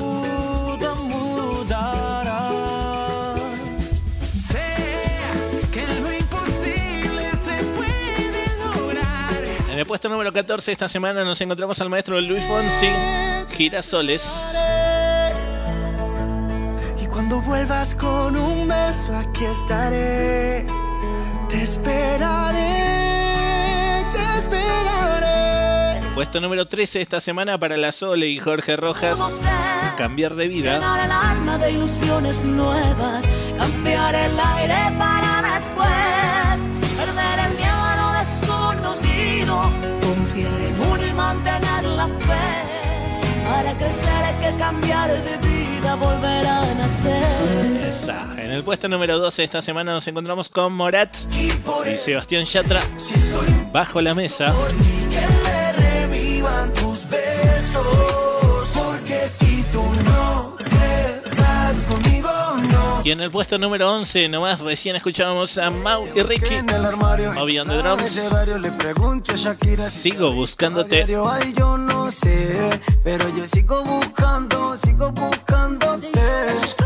En el puesto número 14 esta semana nos encontramos al maestro Luis Fonsi, Girasoles. Cuando vuelvas con un beso, aquí estaré. Te esperaré, te esperaré. Puesto número 13 esta semana para la Sole y Jorge Rojas, Cambiar de vida. Llenar el alma de ilusiones nuevas, cambiar el aire para después, perder el miedo a lo desconocido, confiar en uno y mantener la fe. Para crecer hay que cambiar de vida, volver a nacer. Esa. En el puesto número 12 esta semana nos encontramos con Morat y Sebastián Yatra, Bajo la Mesa. que me revivan tus Y en el puesto número 11 nomás recién escuchábamos a Mau y Ricky, En el armario. Moby on the Drums. Sigo buscándote. no sé, pero yo sigo buscándote.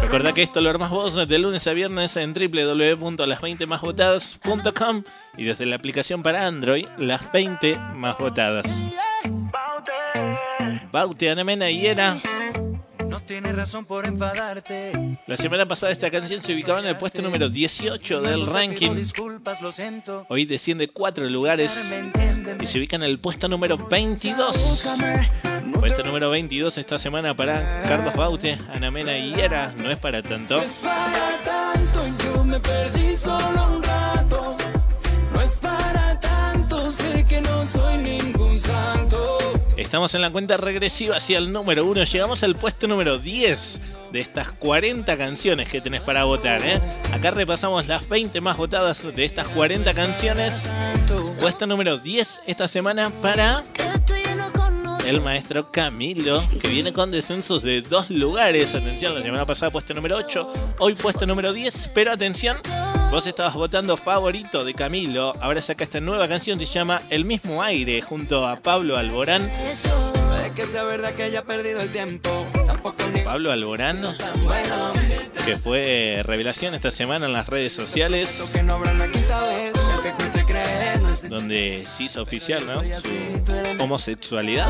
Recordá que esto lo armas vos de lunes a viernes en www.las20másvotadas.com y desde la aplicación para Android, las 20 más votadas. Baute, Mena y Era. Tienes razón por enfadarte. La semana pasada esta canción se ubicaba en el puesto número 18 del ranking. Hoy desciende 4 lugares y se ubica en el puesto número 22. Puesto número 22 esta semana para Carlos Baute, Ana Mena y Era. No es para tanto. para tanto, yo me perdí solo Estamos en la cuenta regresiva hacia el número 1. Llegamos al puesto número 10 de estas 40 canciones que tenés para votar. ¿eh? Acá repasamos las 20 más votadas de estas 40 canciones. Puesto número 10 esta semana para el maestro Camilo, que viene con descensos de dos lugares. Atención, la semana pasada puesto número 8, hoy puesto número 10. Pero atención, vos estabas votando favorito de Camilo. Ahora saca esta nueva canción, se llama El mismo aire, junto a Pablo Alborán. Que sea verdad que haya perdido el tiempo. Pablo Alborán, que fue revelación esta semana en las redes sociales, Que no habrá una quinta vez. Donde se hizo oficial ¿no? su homosexualidad.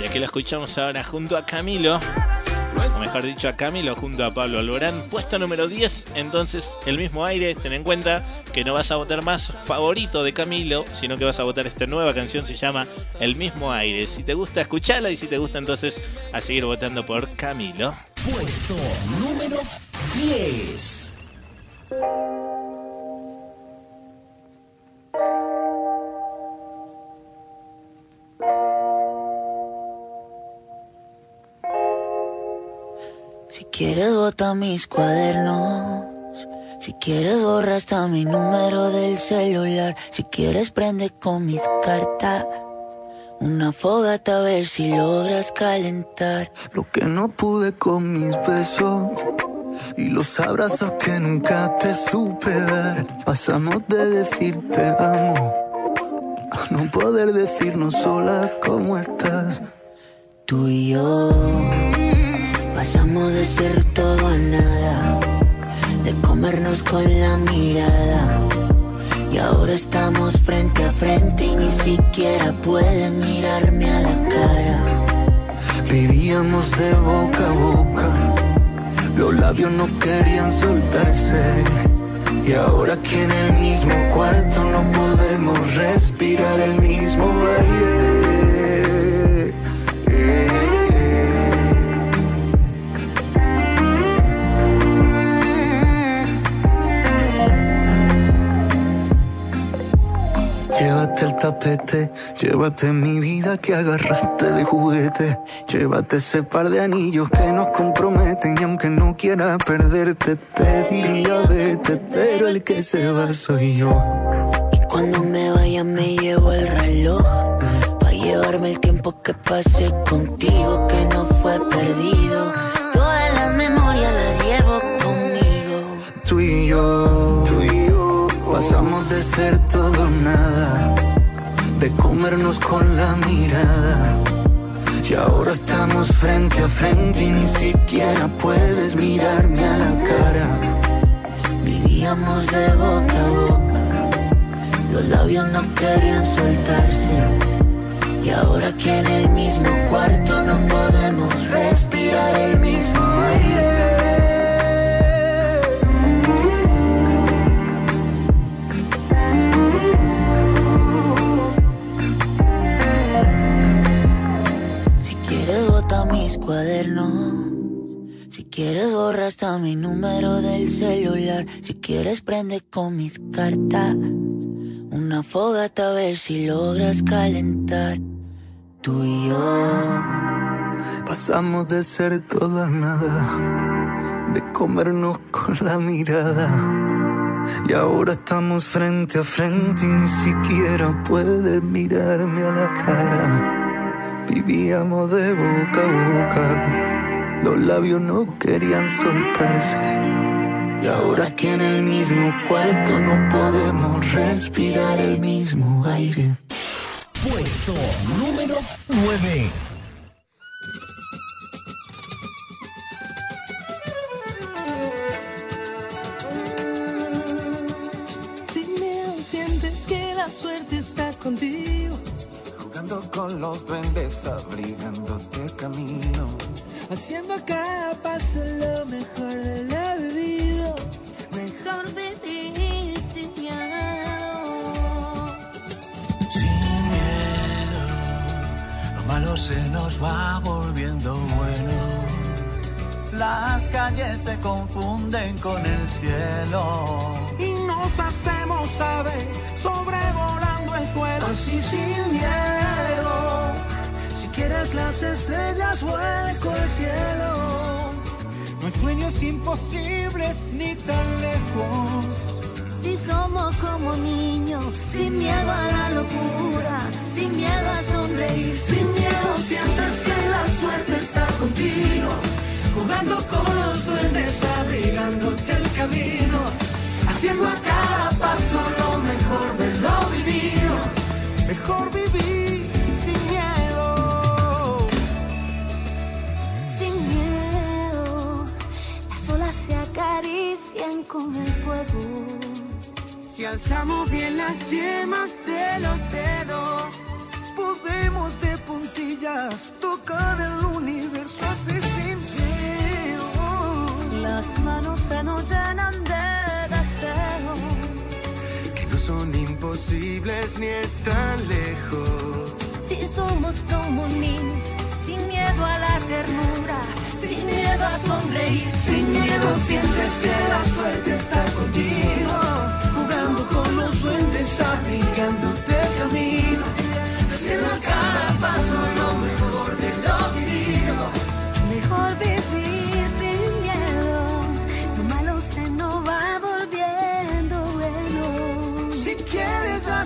Y aquí lo escuchamos ahora junto a Camilo. O mejor dicho, a Camilo junto a Pablo Alborán. Puesto número 10. Entonces, el mismo aire. Ten en cuenta que no vas a votar más favorito de Camilo, sino que vas a votar esta nueva canción. Se llama El mismo aire. Si te gusta, escuchala. Y si te gusta, entonces a seguir votando por Camilo. Puesto número 10. Si quieres bota mis cuadernos. Si quieres borra hasta mi número del celular. Si quieres prende con mis cartas. Una fogata a ver si logras calentar. Lo que no pude con mis besos y los abrazos que nunca te supe dar. Pasamos de decirte amo a no poder decirnos sola cómo estás. Tú y yo pasamos de ser todo a nada, de comernos con la mirada. Y ahora estamos frente a frente y ni siquiera puedes mirarme a la cara. Vivíamos de boca a boca, los labios no querían soltarse. Y ahora aquí en el mismo cuarto no podemos respirar el mismo aire. Llévate el tapete, llévate mi vida que agarraste de juguete. Llévate ese par de anillos que nos comprometen y aunque no quiera perderte te diría vete, pero el que se va soy yo. Y cuando me vaya me llevo el reloj Pa' llevarme el tiempo que pasé contigo que no fue perdido pasamos de ser todo nada, de comernos con la mirada. Y ahora estamos frente a frente y ni siquiera puedes mirarme a la cara. Vivíamos de boca a boca Los labios no querían soltarse Y ahora que en el mismo cuarto no podemos respirar el mismo aire Si quieres borra hasta mi número del celular Si quieres prende con mis cartas Una fogata a ver si logras calentar Tú y yo Pasamos de ser todo a nada, de comernos con la mirada. Y ahora estamos frente a frente y ni siquiera puedes mirarme a la cara. Vivíamos de boca a boca, los labios no querían soltarse. Y ahora que en el mismo cuarto no podemos respirar el mismo aire. Puesto número 9. Sin miedo sientes que la suerte está contigo. Jugando con los duendes, abrigándote camino. Haciendo cada paso lo mejor de la vida. Mejor vivir sin miedo Sin miedo, lo malo se nos va volviendo bueno. Las calles se confunden con el cielo. Nos hacemos aves sobrevolando el suelo. Así sin miedo. Si quieres las estrellas, vuelco al cielo. No hay sueños imposibles ni tan lejos. Si somos como niños, sin miedo a la locura, sin miedo a sonreír, Sin miedo sientes que la suerte está contigo. Jugando con los duendes, abrigándote el camino. Haciendo a cada paso lo mejor de lo vivido. Mejor vivir sin miedo. sin miedo. Las olas se acarician con el fuego. Si alzamos bien las yemas de los dedos, podemos de puntillas tocar el universo así sin miedo. Las manos se nos llenan de deseos Que no son imposibles ni están lejos. Si somos como niños, sin miedo a la ternura, sin miedo a sonreír, Sin miedo sientes que la suerte está contigo. Jugando con los duendes, abrigándote el camino.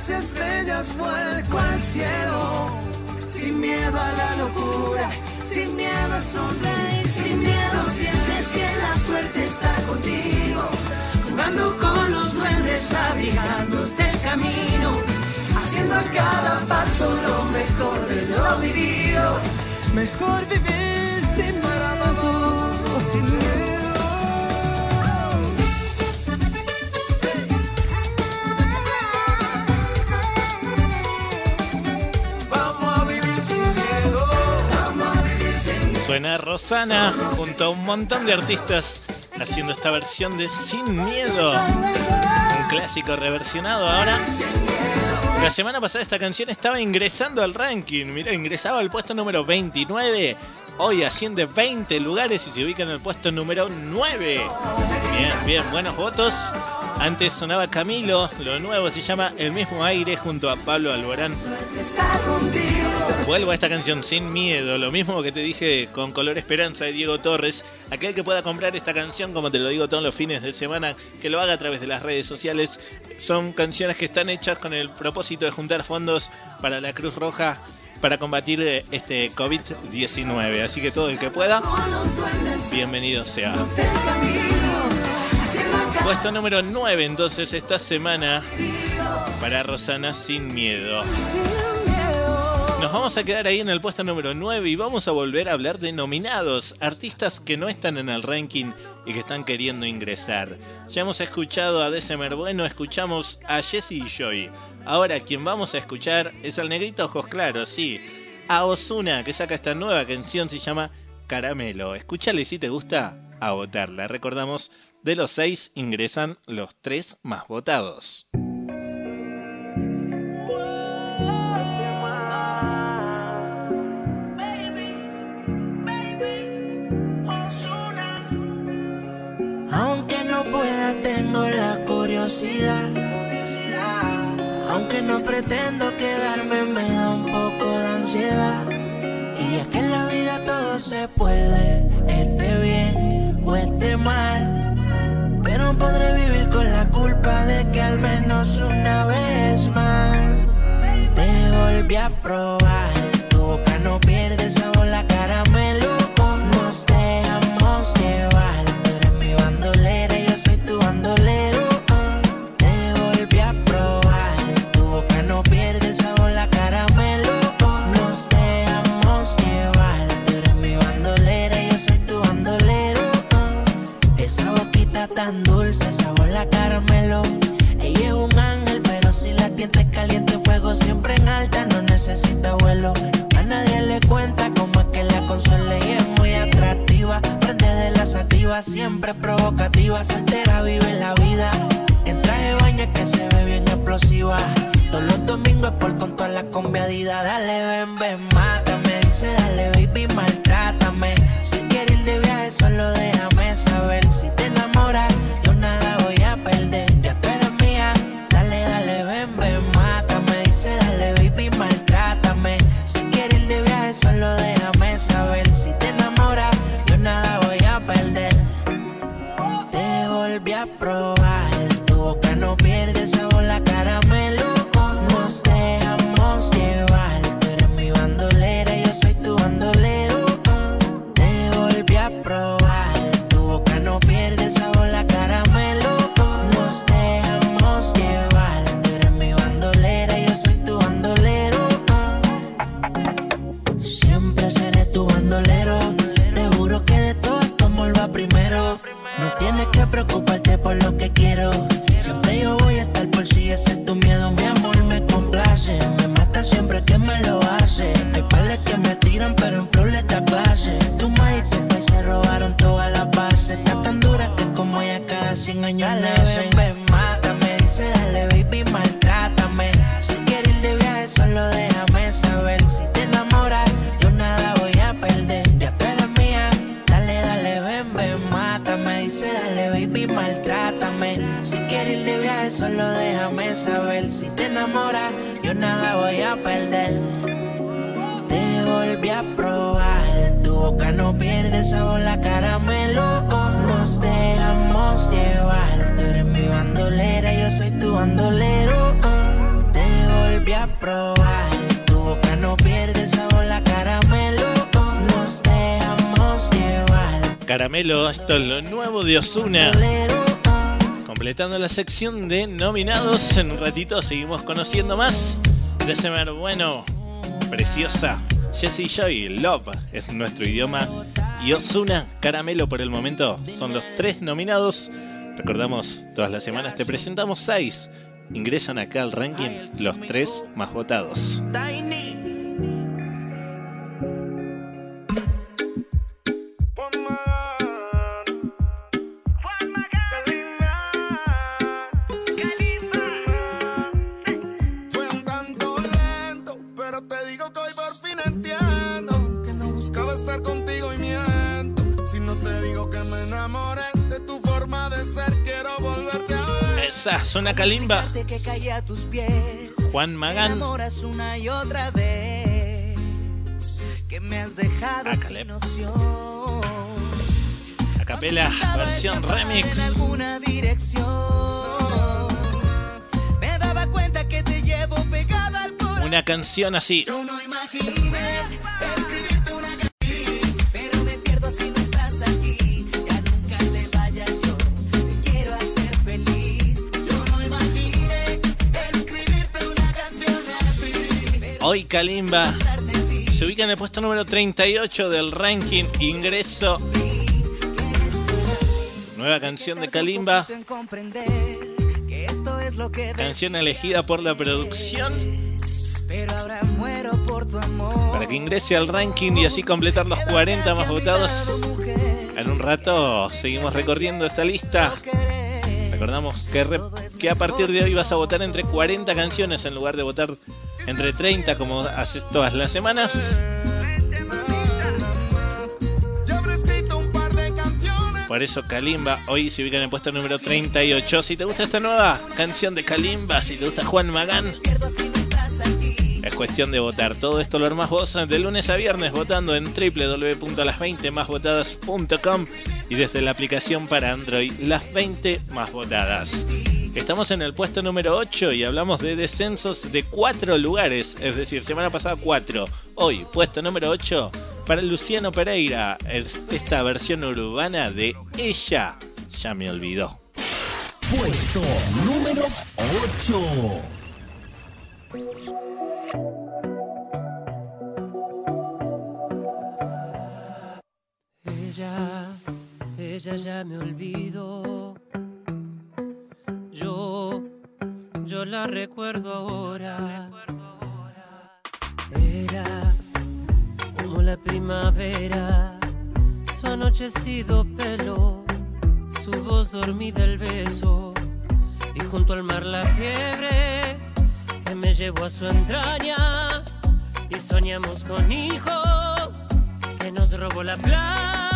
Las estrellas, vuelco al cielo. Sin miedo a la locura, sin miedo a sonreír, sin miedo sientes que la suerte está contigo. Jugando con los duendes, abrigándote el camino. Haciendo a cada paso lo mejor de lo vivido. Mejor vivir sin miedo, sin miedo. Suena Rosana junto a un montón de artistas haciendo esta versión de Sin Miedo. Un clásico reversionado ahora. La semana pasada esta canción estaba ingresando al ranking. Mira, ingresaba al puesto número 29. Hoy asciende 20 lugares y se ubica en el puesto número 9. Bien, bien, buenos votos. Antes sonaba Camilo, lo nuevo se llama El mismo aire junto a Pablo Alborán. Vuelvo a esta canción sin miedo, lo mismo que te dije con Color Esperanza de Diego Torres. Aquel que pueda comprar esta canción, como te lo digo todos los fines de semana, que lo haga a través de las redes sociales. Son canciones que están hechas con el propósito de juntar fondos para la Cruz Roja para combatir eh, este COVID-19. Así que todo el que pueda, bienvenido sea. Puesto número 9 entonces esta semana para Rosana Sin Miedo. Nos vamos a quedar ahí en el puesto número 9 y vamos a volver a hablar de nominados, artistas que no están en el ranking y que están queriendo ingresar. Ya hemos escuchado a December Bueno, escuchamos a Jesse y Joy. Ahora quien vamos a escuchar es al negrito Ojos Claros, sí. A Osuna, que saca esta nueva canción, se llama Caramelo. Escúchale y si te gusta, a votarla. Recordamos, de los seis ingresan los tres más votados. Aunque no pueda, tengo la curiosidad. Aunque no pretendo quedarme, me da un poco de ansiedad. Y es que en la vida todo se puede, esté bien o esté mal. Pero podré vivir con la culpa de que al menos una vez más te volví a probar. La sativa, siempre provocativa, soltera, vive la vida. En traje de baño que se ve bien explosiva. Todos los domingos por con todas las conviadidas. Dale, ven, ven, mátame. Dice, dale, baby, maltrátame. Caramelo, esto es lo nuevo de Osuna. Completando la sección de nominados, en un ratito seguimos conociendo más de Semer Bueno, preciosa, Jesse Joy, Love es nuestro idioma. Y Osuna, Caramelo por el momento son los tres nominados. Recordamos, todas las semanas te presentamos seis. Ingresan acá al ranking los tres más votados. Suena Kalimba. Juan Magán. una y otra vez. Que me has dejado sin opción. A capela, versión en remix. alguna dirección. Me daba cuenta que te llevo pegada al corazón. Una canción así. Yo no imaginé Hoy Kalimba se ubica en el puesto número 38 del ranking Ingreso. Nueva canción de Kalimba. Canción elegida por la producción pero ahora muero por tu amor. para que ingrese al ranking y así completar los 40 más votados. En un rato seguimos recorriendo esta lista. Recordamos que, que a partir de hoy vas a votar entre 40 canciones en lugar de votar entre 30 como haces todas las semanas. Por eso Kalimba hoy se ubica en el puesto número 38. Si te gusta esta nueva canción de Kalimba, si te gusta Juan Magán, es cuestión de votar. Todo esto lo armás vos de lunes a viernes votando en www.las20másvotadas.com y desde la aplicación para Android, las 20 más votadas. Estamos en el puesto número 8 y hablamos de descensos de 4 lugares, es decir, semana pasada 4. Hoy, puesto número 8 para Luciano Pereira, es esta versión urbana de Ella ya me olvidó. Puesto número 8. Ella, ella ya me olvidó. Yo, yo la recuerdo ahora. Era como la primavera, su anochecido pelo, su voz dormida el beso, y junto al mar la fiebre que me llevó a su entraña, y soñamos con hijos que nos robó la playa.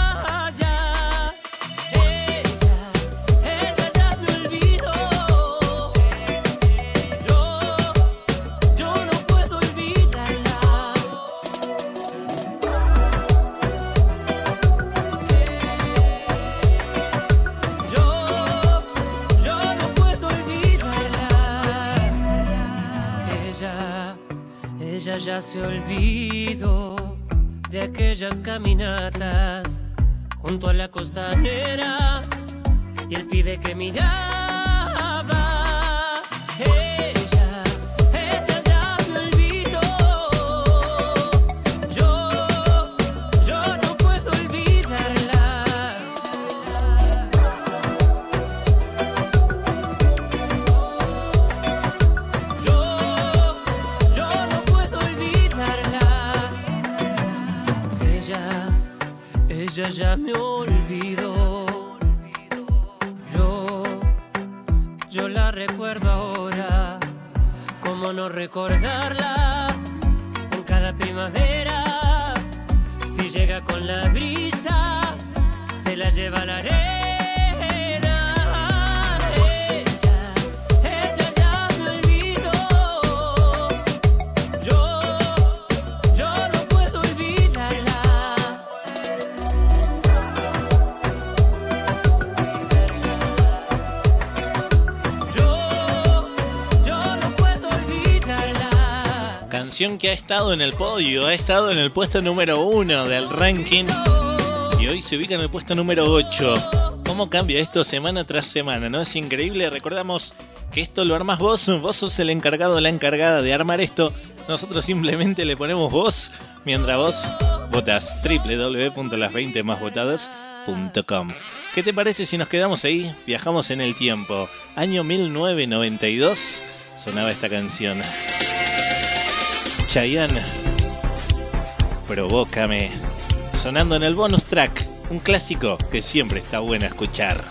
Ella ya se olvidó de aquellas caminatas junto a la costanera y el pibe que miraba. Que ha estado en el podio, ha estado en el puesto número 1 del ranking y hoy se ubica en el puesto número 8. ¿Cómo cambia esto semana tras semana? ¿No es increíble? Recordamos que esto lo armas vos, vos sos el encargado o la encargada de armar esto Nosotros simplemente le ponemos voz mientras vos votas www.las20másvotadas.com. ¿Qué te parece si nos quedamos ahí? Viajamos en el tiempo. Año 1992 sonaba esta canción. Chayanne, provócame. Sonando en el bonus track, un clásico que siempre está bueno escuchar.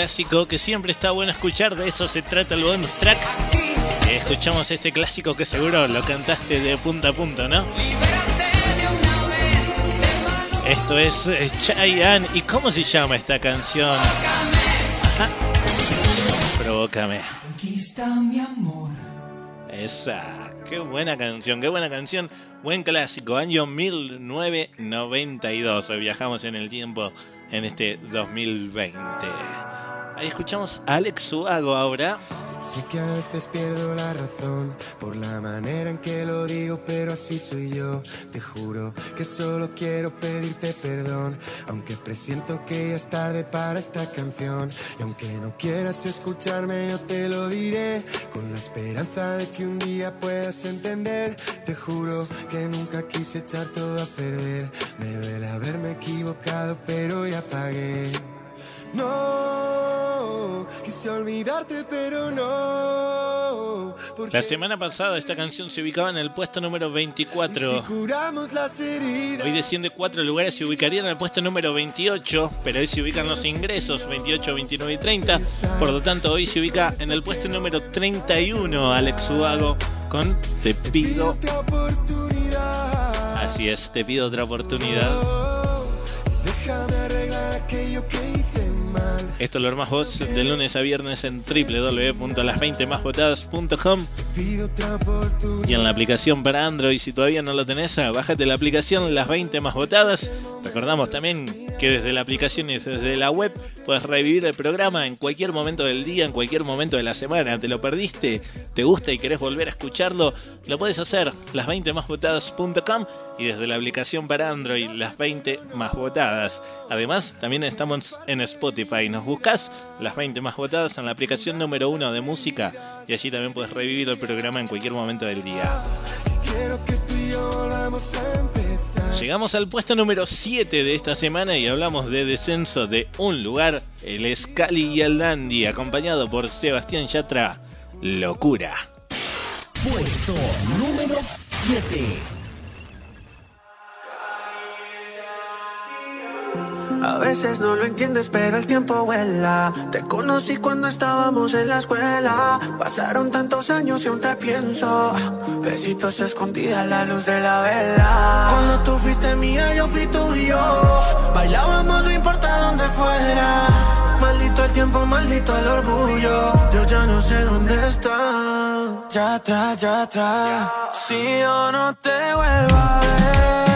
Clásico que siempre está bueno escuchar, de eso se trata el bonus track. Escuchamos este clásico que seguro lo cantaste de punta a punta, ¿no? Esto es eh, Chayanne. ¿Y cómo se llama esta canción? Ajá. Provócame. Conquista mi amor. Esa, qué buena canción, qué buena canción. Buen clásico, año 1992. Hoy viajamos en el tiempo en este 2020. Ahí escuchamos a Alex Suago ahora. Sé que a veces pierdo la razón por la manera en que lo digo, pero así soy yo. Te juro que solo quiero pedirte perdón, aunque presiento que ya es tarde para esta canción. Y aunque no quieras escucharme, yo te lo diré con la esperanza de que un día puedas entender. Te juro que nunca quise echar todo a perder. Me duele haberme equivocado, pero ya pagué. No, quise olvidarte, pero no. La semana pasada esta canción se ubicaba en el puesto número 24. Si curamos las heridas. Hoy desciende cuatro lugares, se ubicaría en el puesto número 28, pero hoy se ubican los ingresos 28, 29 y 30. Por lo tanto, hoy se ubica en el puesto número 31 Alex Ubago con Te pido. Así es, te pido otra oportunidad. Déjame arreglar aquello que Esto lo armas vos de lunes a viernes en www.las20másvotadas.com Pido otra oportunidad. y en la aplicación para Android. Si todavía no lo tenés, bájate la aplicación Las 20 Más Votadas. Recordamos también que desde la aplicación y desde la web puedes revivir el programa en cualquier momento del día, en cualquier momento de la semana. ¿Te lo perdiste? ¿Te gusta y querés volver a escucharlo? Lo puedes hacer las 20 másvotadas.com y desde la aplicación para Android Las 20 Más Votadas. Además, también estamos en Spotify. Nos buscas Las 20 Más Votadas en la aplicación número uno de música y allí también puedes revivir el programa en cualquier momento del día. Llegamos al puesto número 7 de esta semana y hablamos de descenso de un lugar, el Scali y el Dandy, acompañado por Sebastián Yatra. Locura. Puesto número 7. A veces no lo entiendes, pero el tiempo vuela. Te conocí cuando estábamos en la escuela. Pasaron tantos años y aún te pienso. Besitos escondidas a la luz de la vela. Cuando tú fuiste mía, yo fui tuyo. Bailábamos, no importa dónde fuera. Maldito el tiempo, maldito el orgullo. Yo ya no sé dónde está. Ya atrás, ya atrás. Si yo no te vuelvo a ver.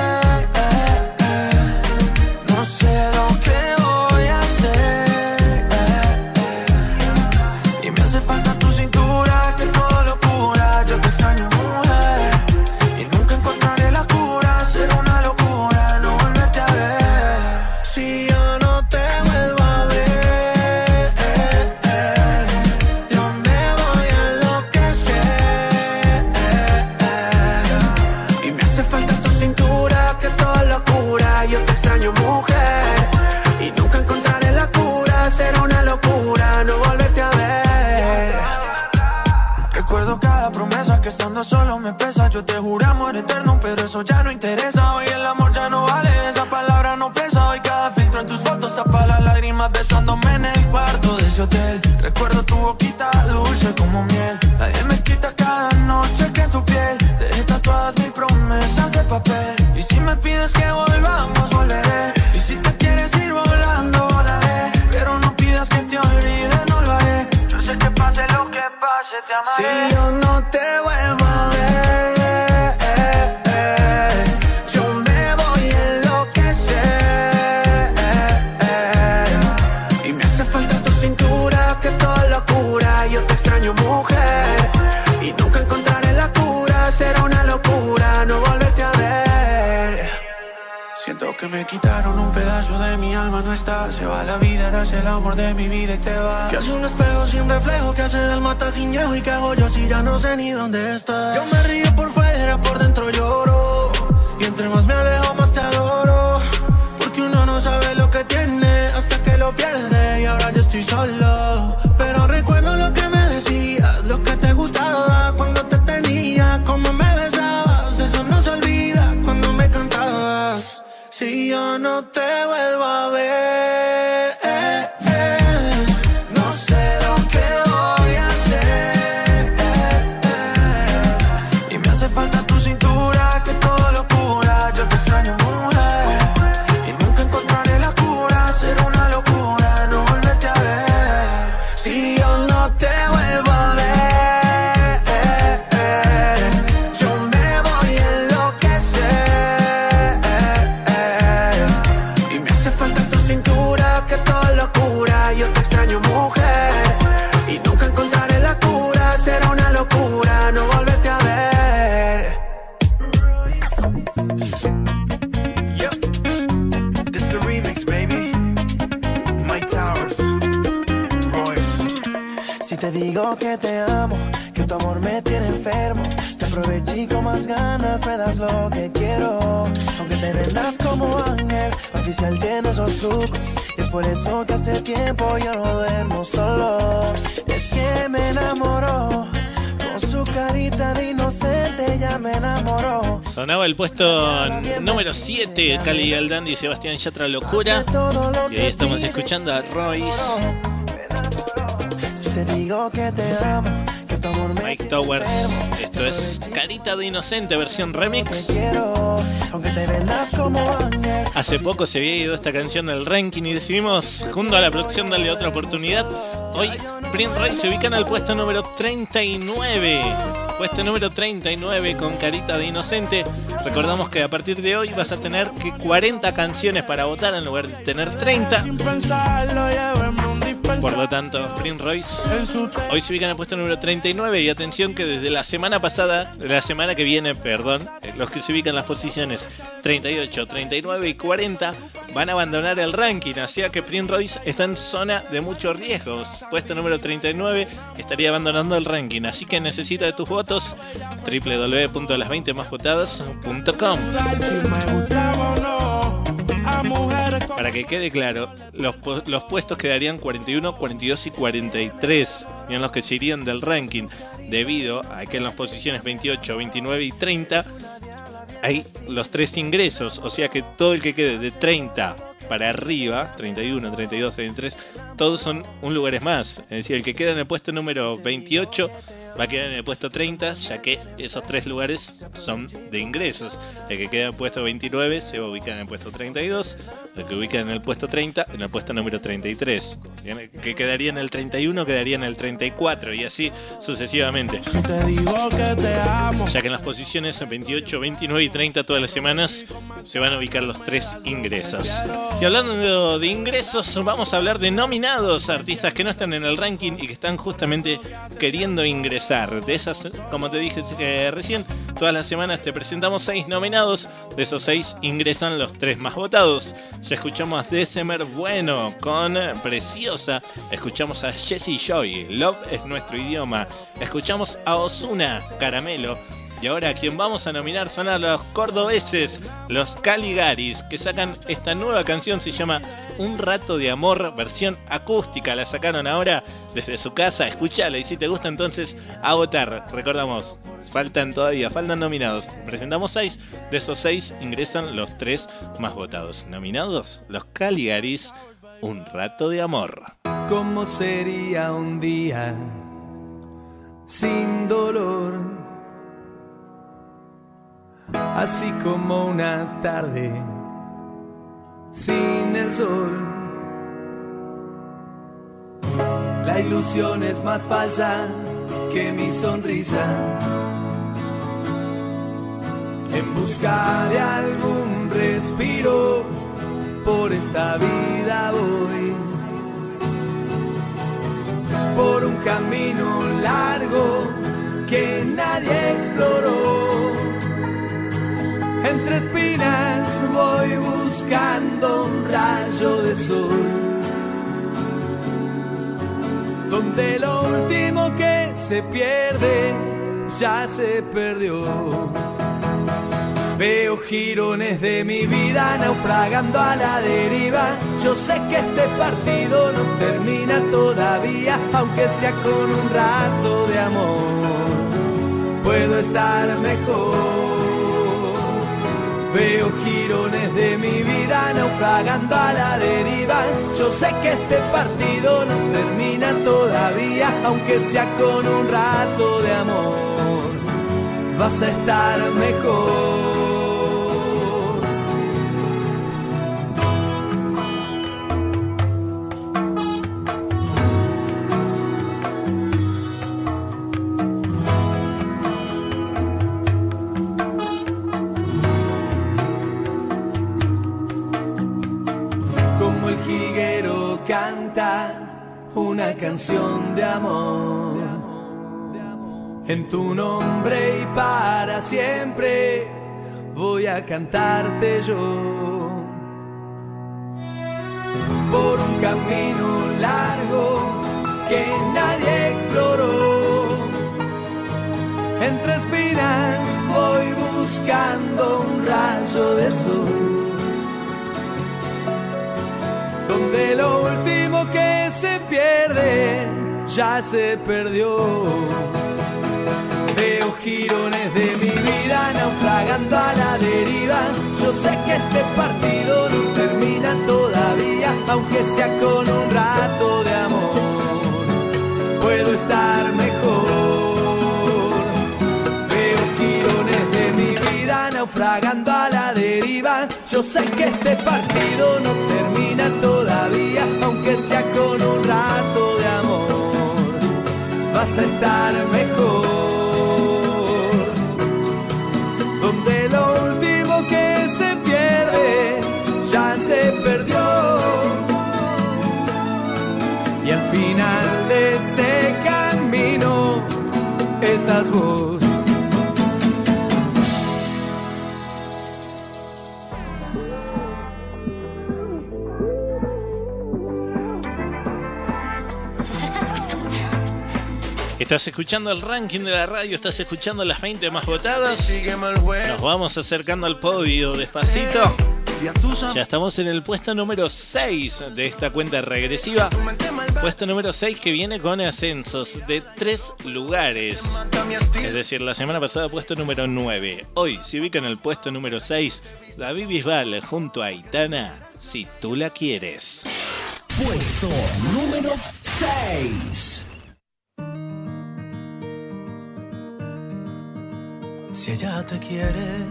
Si yo no no está. Se va la vida, eras el amor de mi vida y te va. Que hace un espejo sin reflejo, que hace del mata sin y que hago yo si ya no sé ni dónde estás. Yo me río por fuera, por dentro lloro. Y entre más me alejo, más te adoro. Porque uno no sabe lo que tiene hasta que lo pierde. Y ahora yo estoy solo. Sonaba el puesto número 7, Cali Aldandi y Sebastián Yatra Locura. Y ahí estamos escuchando a Royce, Mike Towers. Esto es Carita de Inocente, versión remix. Hace poco se había ido esta canción del ranking y decidimos, junto a la producción, darle otra oportunidad. Hoy, Prince Royce se ubica en el puesto número 39. Puesto número 39 con Carita de Inocente. Recordamos que a partir de hoy vas a tener que 40 canciones para votar en lugar de tener 30. Por lo tanto, Prince Royce hoy se ubica en el puesto número 39 y atención que desde la semana pasada, la semana que viene, perdón, eh, los que se ubican en las posiciones 38, 39 y 40 van a abandonar el ranking, así que Prince Royce está en zona de muchos riesgos. Puesto número 39 estaría abandonando el ranking, así que necesita de tus votos www.las20másvotadas.com. Para que quede claro, los, los puestos quedarían 41, 42 y 43, y en los que se irían del ranking, debido a que en las posiciones 28, 29 y 30 hay los tres ingresos, o sea que todo el que quede de 30 para arriba, 31, 32, 33, todos son un lugares más. Es decir, el que queda en el puesto número 28 va a quedar en el puesto 30, ya que esos tres lugares son de ingresos. El que queda en el puesto 29 se va a ubicar en el puesto 32, el que ubica en el puesto 30 en el puesto número 33. Bien, El que quedaría en el 31 quedaría en el 34 y así sucesivamente. Ya que en las posiciones 28, 29 y 30 todas las semanas se van a ubicar los tres ingresos. Y hablando de ingresos, vamos a hablar de nominados, artistas que no están en el ranking y que están justamente queriendo ingresar. De esas, como te dije eh, recién, todas las semanas te presentamos seis nominados. De esos seis ingresan los tres más votados. Ya escuchamos a December Bueno con Preciosa. Escuchamos a Jessie Joy, Love es nuestro idioma. Escuchamos a Osuna, Caramelo. Y ahora a quien vamos a nominar son a los cordobeses, los Caligaris, que sacan esta nueva canción, se llama Un rato de amor, versión acústica. La sacaron ahora desde su casa, escúchala y si te gusta entonces a votar. Recordamos, faltan todavía, faltan nominados. Presentamos seis, de esos seis ingresan los tres más votados. Nominados, los Caligaris, Un rato de amor. ¿Cómo sería un día sin dolor? Así como una tarde sin el sol. La ilusión es más falsa que mi sonrisa. En busca de algún respiro, por esta vida voy por un camino largo que nadie exploró. Entre espinas voy buscando un rayo de sol, donde lo último que se pierde ya se perdió. Veo girones de mi vida naufragando a la deriva. Yo sé que este partido no termina todavía, aunque sea con un rato de amor. Puedo estar mejor. Veo girones de mi vida naufragando a la deriva. Yo sé que este partido no termina todavía, aunque sea con un rato de amor. Vas a estar mejor. Una canción de amor. En tu nombre y para siempre voy a cantarte yo. Por un camino largo que nadie exploró. Entre espinas voy buscando un rayo de sol donde lo último que se pierde ya se perdió. Veo girones de mi vida naufragando a la deriva. Yo sé que este partido no termina todavía, aunque sea con un rato de amor. Puedo estar mejor. Naufragando a la deriva. Yo sé que este partido no termina todavía, aunque sea con un rato de amor. Vas a estar mejor. Donde lo último que se pierde ya se perdió. Y al final de ese camino estás vos. Estás escuchando el ranking de la radio, estás escuchando las 20 más votadas. Nos vamos acercando al podio despacito. Ya estamos en el puesto número 6 de esta cuenta regresiva. Puesto número 6 que viene con ascensos de 3 lugares. Es decir, la semana pasada puesto número 9. Hoy se ubica en el puesto número 6 David Bisbal junto a Aitana, si tú la quieres. Puesto número 6. Si ella te quiere,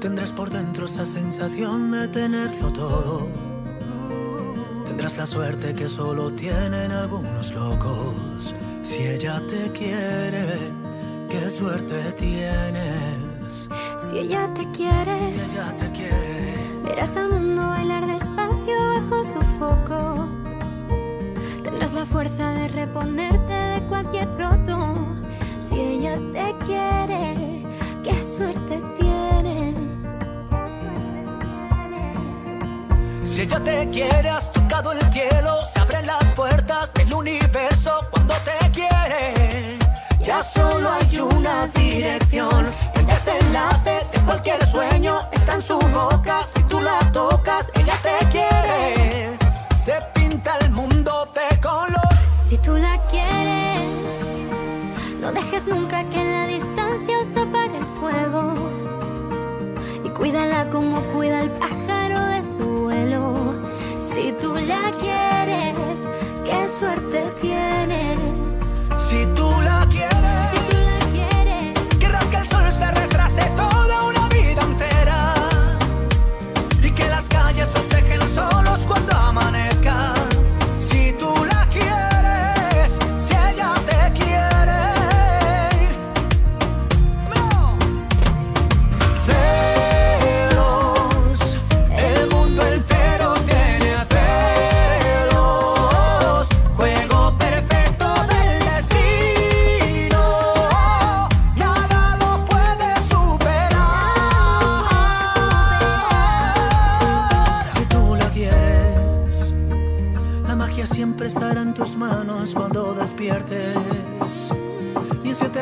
tendrás por dentro esa sensación de tenerlo todo. Tendrás la suerte que solo tienen algunos locos. Si ella te quiere, qué suerte tienes. Si ella te quiere, Si ella te quiere, verás al mundo bailar despacio bajo su foco. Tendrás la fuerza de reponerte de cualquier roto. Si ella te quiere, qué suerte tienes. Si ella te quiere, has tocado el cielo, se abren las puertas del universo cuando te quiere. Ya solo hay una dirección, el desenlace de cualquier sueño está en su boca. Si tú la tocas, ella te quiere. Se pinta el mundo de color. Si tú la quieres, dejes nunca que en la distancia se apague el fuego. Y cuídala como cuida el pájaro de su vuelo. Si tú la quieres, qué suerte tienes. Si tú la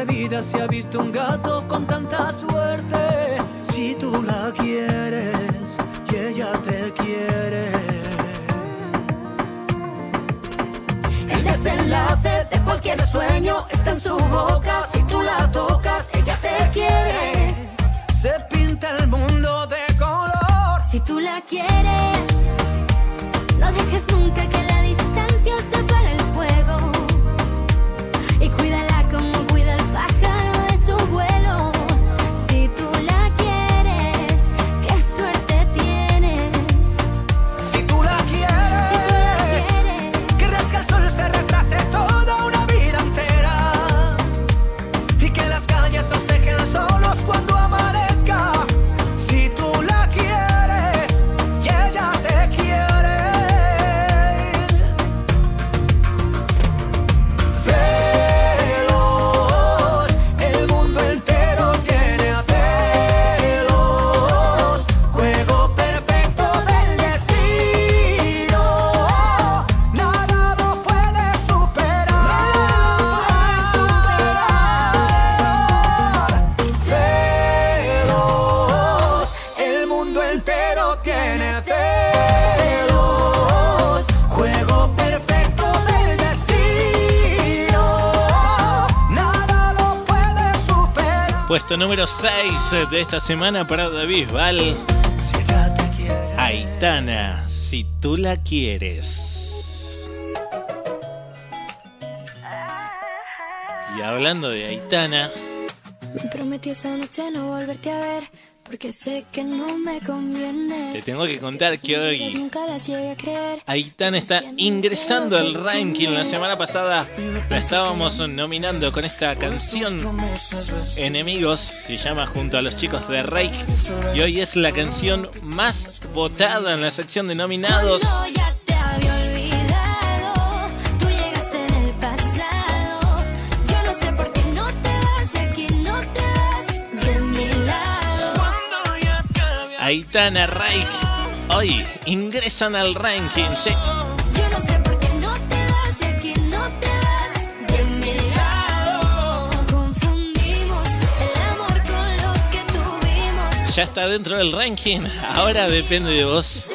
Siete vidas se ha visto un gato con tanta suerte. Si tú la quieres y ella te quiere. El desenlace de cualquier sueño está en su boca. Si tú la tocas, ella te quiere. Se pinta el mundo de color. Si tú la quieres, no dejes nunca que la Puesto número 6 de esta semana para David Val. Aitana, si tú la quieres. Y hablando de Aitana, Me prometí esa noche no volverte a ver. Porque sé que no me conviene. te tengo que contar que hoy. Aitana está ingresando al ranking. La semana pasada la estábamos nominando con esta canción Enemigos, se llama junto a los chicos de Rake. Y hoy es la canción más votada en la sección de nominados. Aitana Rake hoy ingresan al ranking. sí. Yo no sé por qué no te vas de aquí, no te vas de mi lado. Confundimos el amor con lo que tuvimos. Ya está dentro del ranking. Ahora depende de vos.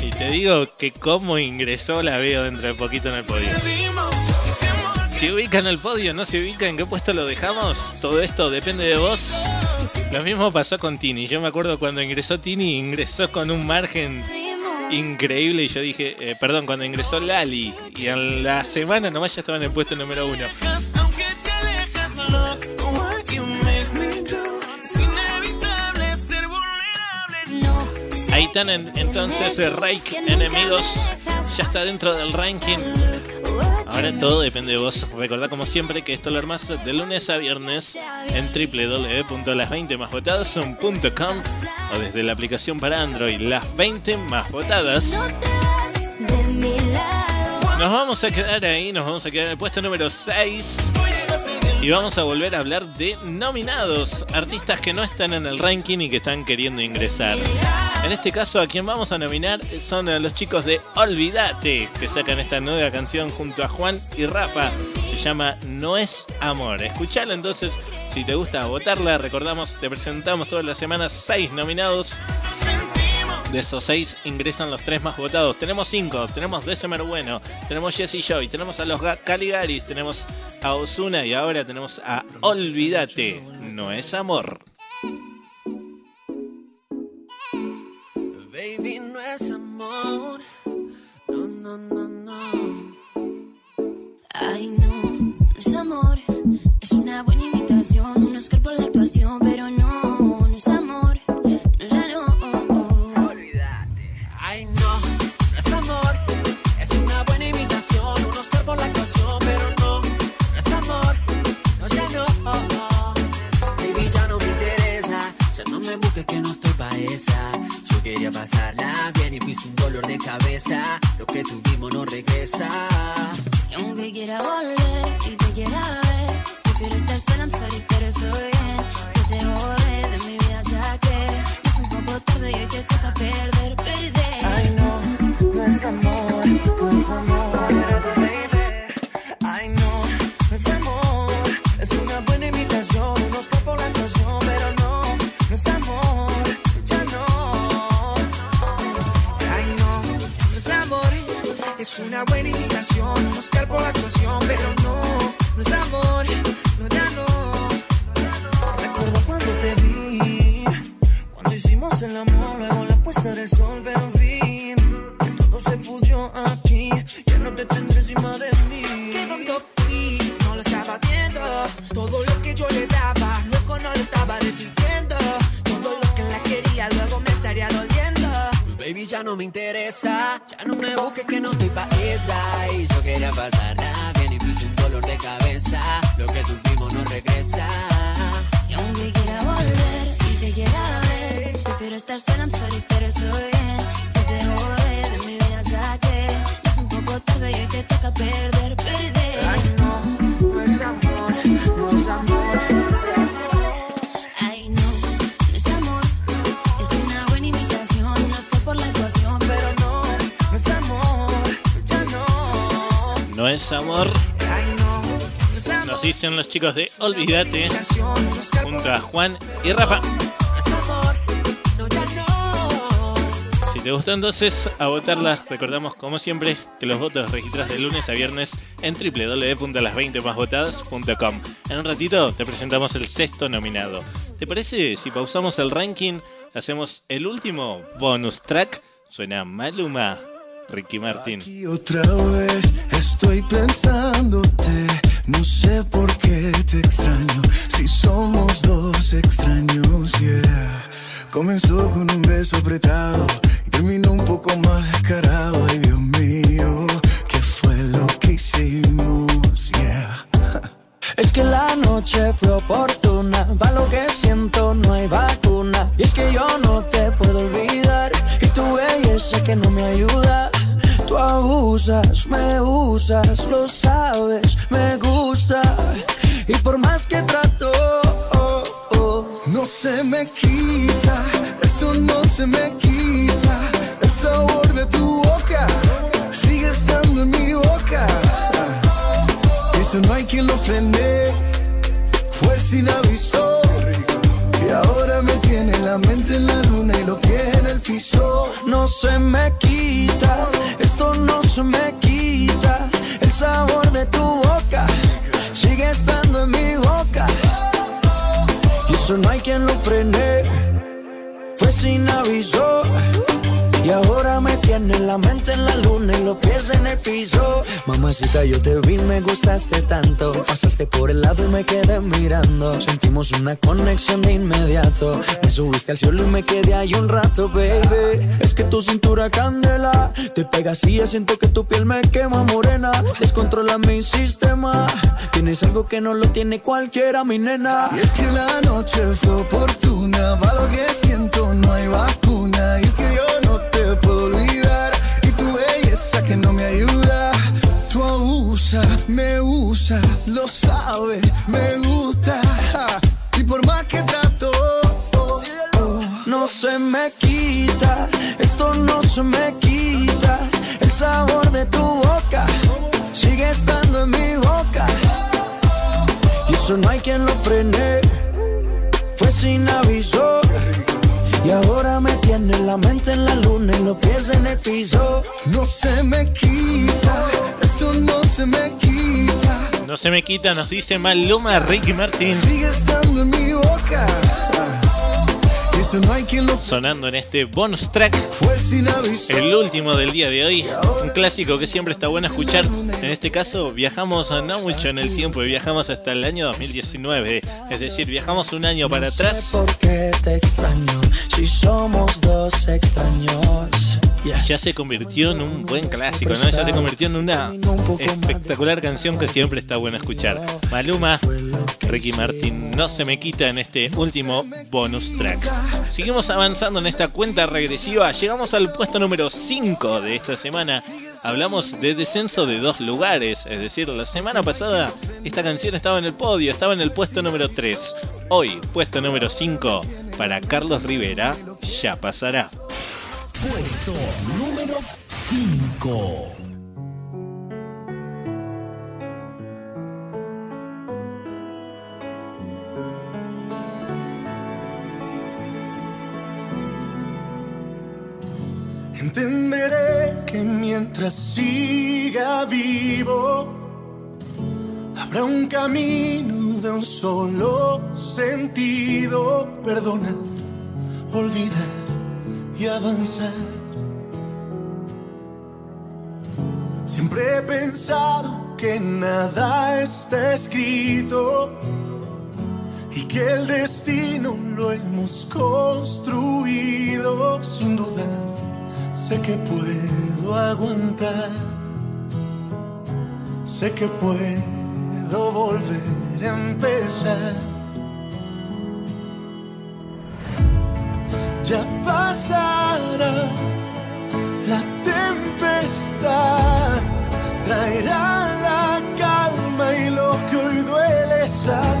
Si te digo que cómo ingresó, la veo dentro de poquito en el podio. Si ubican el podio, no se ubica en qué puesto lo dejamos, todo esto depende de vos. Lo mismo pasó con Tini. Yo me acuerdo cuando ingresó Tini, ingresó con un margen increíble y yo dije, eh, perdón, cuando ingresó Lali y en la semana nomás ya estaba en el puesto número uno. No. Aitana en- entonces eh, Rake Enemigos ya está dentro del ranking. Ahora todo depende de vos. Recordá como siempre que esto lo armás de lunes a viernes en www.las20másvotadas.com o desde la aplicación para Android Las 20 más votadas. Nos vamos a quedar ahí, nos vamos a quedar en el puesto número 6. Y vamos a volver a hablar de nominados, artistas que no están en el ranking y que están queriendo ingresar. En este caso, a quien vamos a nominar son a los chicos de Olvídate, que sacan esta nueva canción junto a Juan y Rafa. Se llama No es Amor. Escuchala entonces, si te gusta votarla, recordamos, te presentamos todas las semanas seis nominados. De esos seis ingresan los tres más votados. Tenemos cinco. Tenemos December Bueno, tenemos Jesse Joy, tenemos a los Ga- Caligaris, tenemos a Osuna y ahora tenemos a Olvídate. No es amor. Baby, no es amor. No, no, no, no. Ay, no, no es amor. Es una buena imitación. Un Oscar por la actuación, pero no, no es amor. No, ya no. Ay, no, no es amor. Es una buena imitación. Un Oscar por la actuación, pero no, no es amor. No, ya no. Baby, ya no me interesa. Ya no me busques que no estoy pa' esa. Quería pasarla bien y fuiste un dolor de cabeza. Lo que tuvimos no regresa. Y aunque quiera volver y te quiera ver, prefiero estar sola, I'm sorry, pero estoy bien. Que te borré de mi vida, saqué. Es un poco tarde y hoy te toca perder, perder. Ay, no, no es amor, no es amor. Ay, no, no es amor. Es una buena imitación, un Oscar por la actuación, pero no, no es amor, Oscar por la actuación, pero no, no es amor, no, ya no. Recuerdo cuando te vi, cuando hicimos el amor, luego la puesta del sol, pero ya no me interesa. Ya no me busques que no estoy pa' esa. Y yo quería pasarla bien y fuiste un dolor de cabeza. Lo que tuvimos no regresa. Y aunque quiera volver y te quiera ver, prefiero estar sola, I'm sorry, pero estoy bien. Que te borré de mi vida, saqué. Es un poco tarde y hoy te toca perder, perder. Es amor. Nos dicen los chicos de Olvídate junto a Juan y Rafa. Si te gustó entonces, a votarla. Recordamos como siempre que los votos registras de lunes a viernes en www.las20másvotadas.com. En un ratito te presentamos el sexto nominado. ¿Te parece si pausamos el ranking? Hacemos el último bonus track. Suena Maluma, Ricky Martin. Estoy pensándote, no sé por qué te extraño, si somos dos extraños, yeah. Comenzó con un beso apretado y terminó un poco más descarado, ay Dios mío, ¿qué fue lo que hicimos, yeah? Es que la noche fue oportuna, va lo que siento, no hay vacuna. Y es que yo no te puedo olvidar, y tu belleza que no me ayuda. Abusas, me usas, lo sabes, me gusta. Y por más que trato, oh, oh, No se me quita, esto no se me quita. El sabor de tu boca sigue estando en mi boca. Eso no hay quien lo frene, fue sin aviso. Y ahora me tiene la mente en la luna y los pies en el piso. no se me quita, esto no se me quita. El sabor de tu boca sigue estando en mi boca. Y eso no hay quien lo frene, fue sin aviso. Y ahora me tiene la mente en la luna y los pies en el piso. Mamacita, yo te vi, me gustaste tanto. Pasaste por el lado y me quedé mirando. Sentimos una conexión de inmediato. Me subiste al cielo y me quedé ahí un rato, baby. Es que tu cintura candela. Te pegas y siento que tu piel me quema morena. Descontrola mi sistema. Tienes algo que no lo tiene cualquiera, mi nena. Y es que la noche fue oportuna, va lo que siento, no hay vacuna. Y es que yo puedo olvidar, y tu belleza que no me ayuda. Tú abusas, me usa, lo sabes, me gusta. Y por más que trato, no se me quita, esto no se me quita. El sabor de tu boca sigue estando en mi boca. Y eso no hay quien lo frene, fue sin aviso. Y ahora me tiene la mente en la luna y los pies en el piso. no se me quita, esto no se me quita. No se me quita, nos dice Maluma, Ricky Martin. Sigue estando en mi boca. Sonando en este bonus track, el último del día de hoy. Un clásico que siempre está bueno escuchar. En este caso, viajamos no mucho en el tiempo, viajamos hasta el año 2019. Es decir, viajamos un año para atrás. Ya se convirtió en un buen clásico, ¿no? Ya se convirtió en una espectacular canción que siempre está bueno escuchar. Maluma, Ricky Martin, no se me quita en este último bonus track. Seguimos avanzando en esta cuenta regresiva. Llegamos al puesto número 5 de esta semana. Hablamos de descenso de dos lugares. Es decir, la semana pasada esta canción estaba en el podio, estaba en el puesto número 3. Hoy, puesto número 5 para Carlos Rivera, ya pasará. Puesto número 5. Entenderé que mientras siga vivo, habrá un camino de un solo sentido. Perdonar, olvidar y avanzar. Siempre he pensado que nada está escrito y que el destino lo hemos construido sin dudar. Sé que puedo aguantar, sé que puedo volver a empezar. Ya pasará la tempestad, traerá la calma y lo que hoy duele sanará.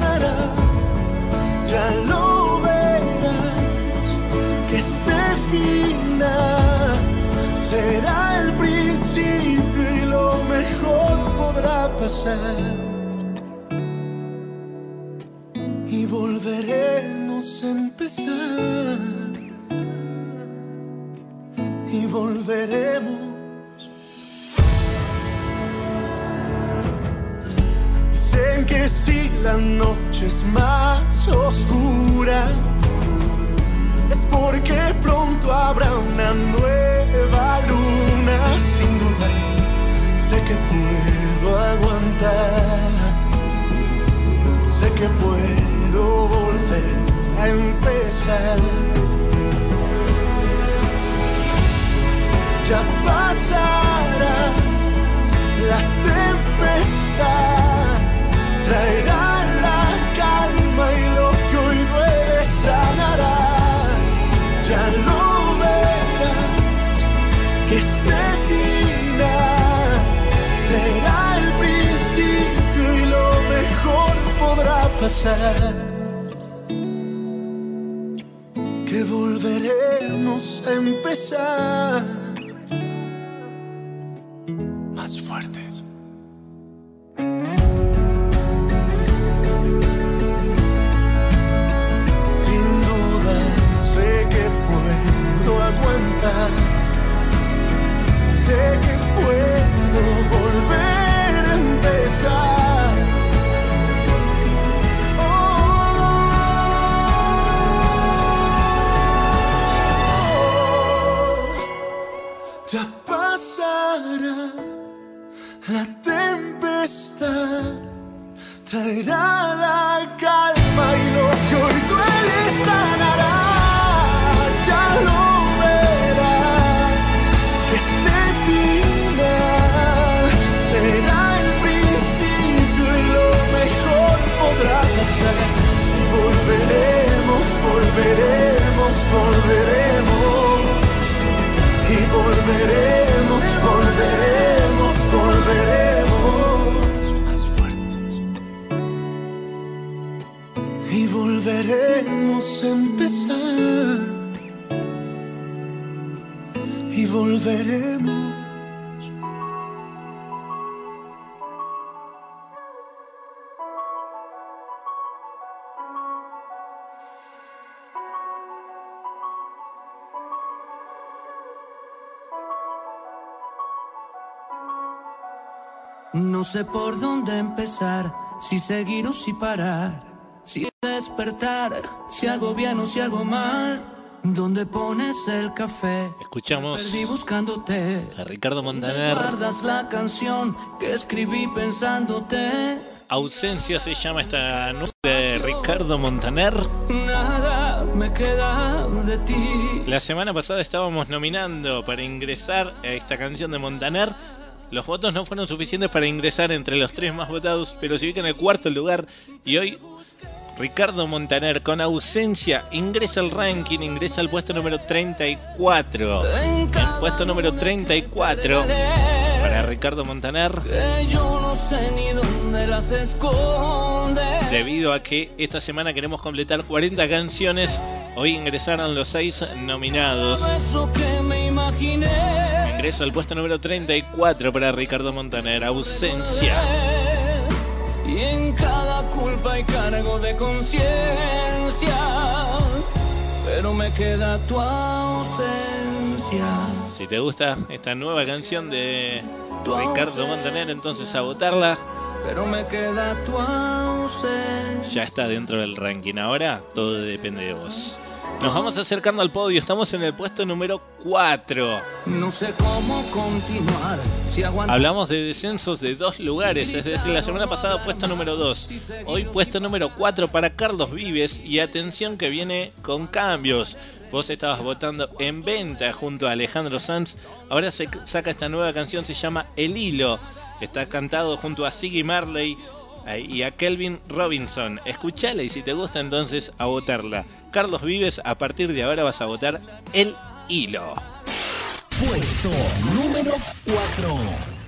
Pasar. Y volveremos a empezar. y volveremos. Dicen que si la noche es más oscura, es porque pronto habrá una nueva luna. Sin duda, sé que puedo aguantar, sé que puedo volver a empezar. Ya pasará la tempestad, traerá Que volveremos a empezar más fuertes. Traerá la volveremos. No sé por dónde empezar, si seguir o si parar, si despertar, si hago bien o si hago mal. ¿Dónde pones el café? Escuchamos buscándote. a Ricardo ¿Dónde Montaner. guardas la canción que escribí pensándote? Ausencia se llama esta nube de Ricardo Montaner. Nada me queda de ti. La semana pasada estábamos nominando para ingresar a esta canción de Montaner. Los votos no fueron suficientes para ingresar entre los tres más votados, pero se ubica en el cuarto lugar. Y hoy Ricardo Montaner con ausencia ingresa al ranking, ingresa al puesto número 34. El puesto número 34 para Ricardo Montaner. Yo no sé ni dónde las esconde. Debido a que esta semana queremos completar 40 canciones, hoy ingresaron los 6 nominados. Ingreso al puesto número 34 para Ricardo Montaner, ausencia. Y en cada culpa hay cargo de conciencia. Pero me queda tu ausencia. Si te gusta esta nueva canción de Ricardo Montaner, entonces a votarla. Pero me queda tu ausencia. Ya está dentro del ranking. Ahora todo depende de vos. Nos vamos acercando al podio. Estamos en el puesto número 4. No sé cómo continuar. Si. Hablamos de descensos de dos lugares, es decir, la semana pasada puesto número 2, hoy puesto número 4 para Carlos Vives y atención que viene con cambios. Vos estabas votando en venta junto a Alejandro Sanz, ahora se saca esta nueva canción, se llama El Hilo, está cantado junto a Siggy Marley y a Kelvin Robinson. Escuchala y si te gusta entonces a votarla. Carlos Vives, a partir de ahora vas a votar El Hilo. Puesto número 4.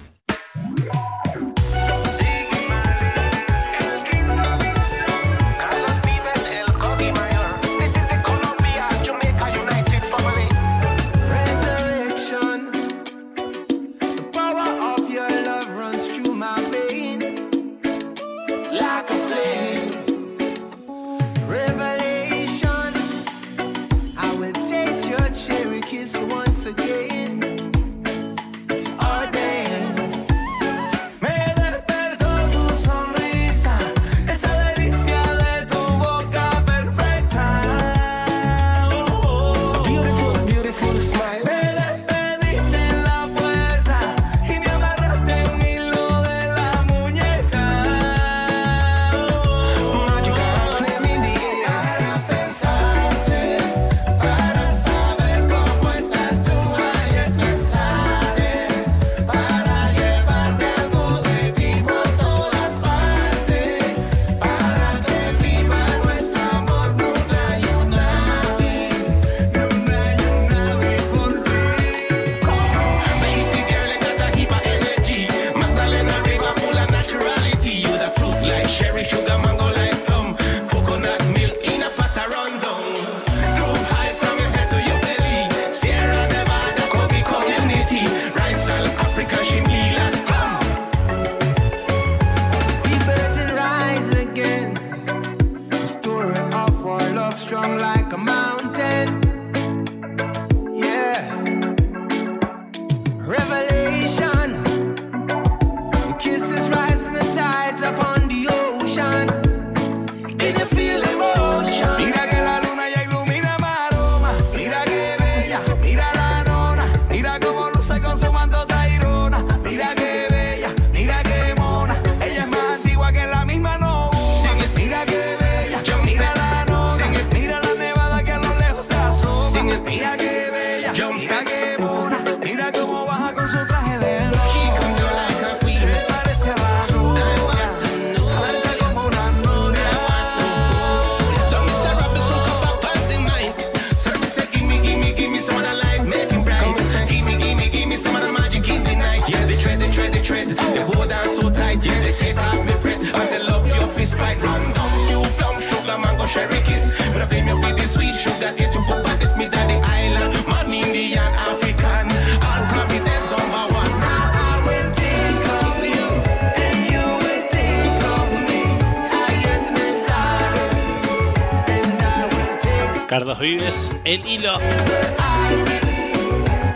El Hilo.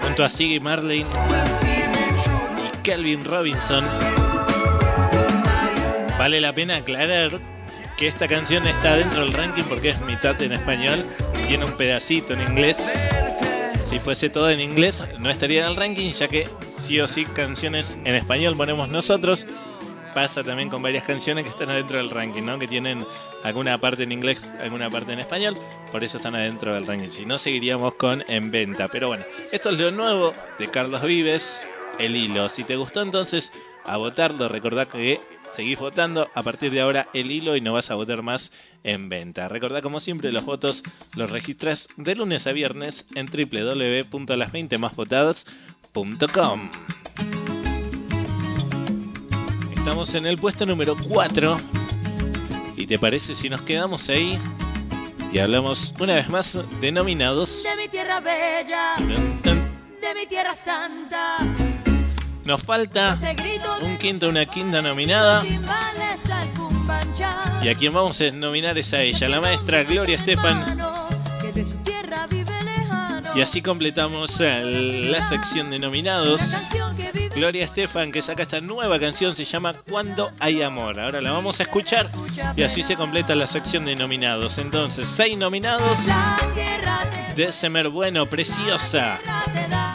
Junto a Siggy Marlin y Kelvin Robinson. Vale la pena aclarar que esta canción está dentro del ranking porque es mitad en español y tiene un pedacito en inglés. Si fuese todo en inglés, no estaría en el ranking, ya que sí o sí canciones en español ponemos nosotros. Pasa también con varias canciones que están adentro del ranking, ¿no? Que tienen alguna parte en inglés, alguna parte en español, por eso están adentro del ranking. Si no, seguiríamos con En Venta. Pero bueno, esto es lo nuevo de Carlos Vives, El Hilo. Si te gustó entonces, a votarlo. Recordá que seguís votando a partir de ahora El Hilo y no vas a votar más En Venta. Recordá como siempre, los votos los registras de lunes a viernes en www.las20másvotadas.com. Estamos en el puesto número 4. ¿Y te parece si nos quedamos ahí? Y hablamos una vez más de nominados. De mi tierra bella, Tan, tan. de mi tierra santa. Nos falta un quinto, una quinta nominada. Y a quien vamos a nominar es a ella, la maestra Gloria Estefan. Y así completamos eh, la sección de nominados. Gloria Estefan que saca esta nueva canción, se llama Cuando hay amor. Ahora la vamos a escuchar y así se completa la sección de nominados. Entonces, seis nominados. De Semer Bueno, preciosa.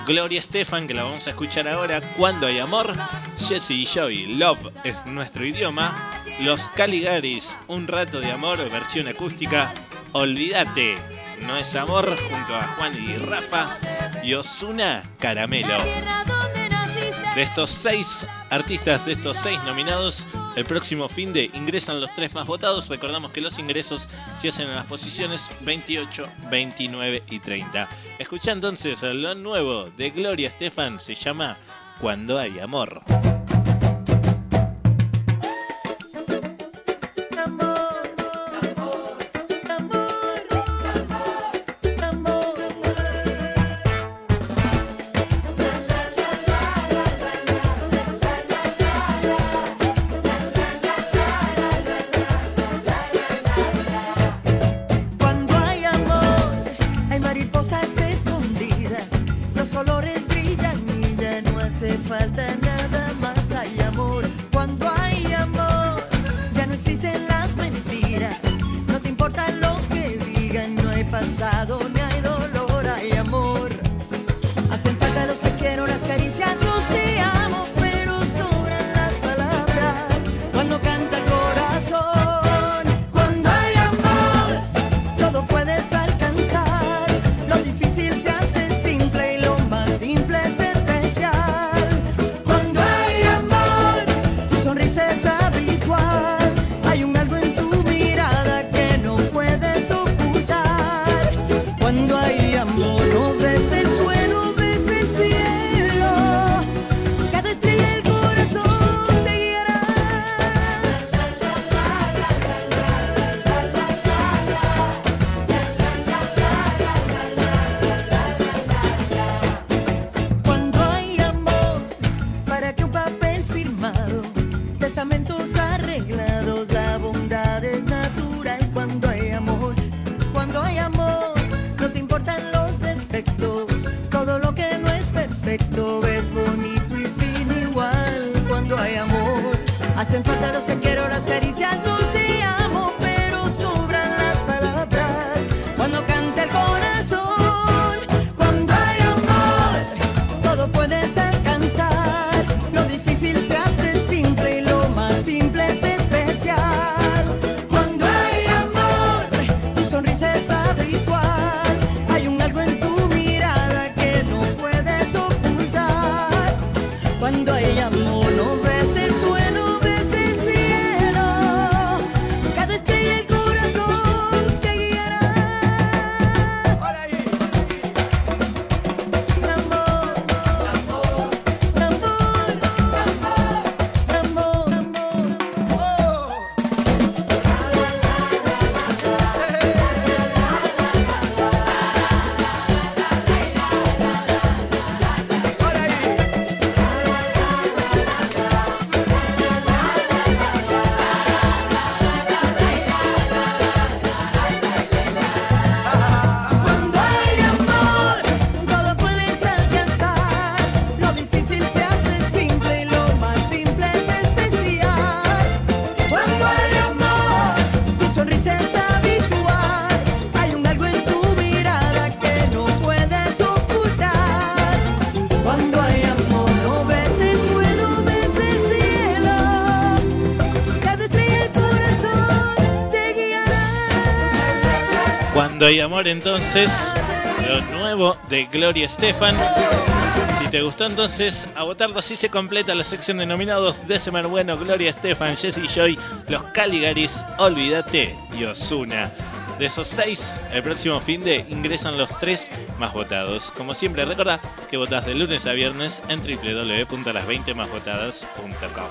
Gloria Estefan, que la vamos a escuchar ahora. Cuando hay amor. Jesse y Joey, Love es nuestro idioma. Los Caligaris, Un rato de amor, versión acústica. Olvídate, no es amor, junto a Juan y Rafa. Y Osuna, Caramelo. De estos seis artistas, de estos seis nominados, el próximo fin de ingresan los tres más votados. Recordamos que los ingresos se hacen en las posiciones 28, 29 y 30. Escucha entonces lo nuevo de Gloria Estefan, se llama Cuando hay amor. Hay amor, entonces, lo nuevo de Gloria Estefan. Si te gustó, entonces, a votarlo así se completa la sección de nominados Bueno, Gloria Estefan, Jesse Joy, Los Caligaris, Olvídate y Osuna. De esos seis, el próximo fin de ingresan los tres más votados. Como siempre, recordá que votás de lunes a viernes en www.las20másvotadas.com.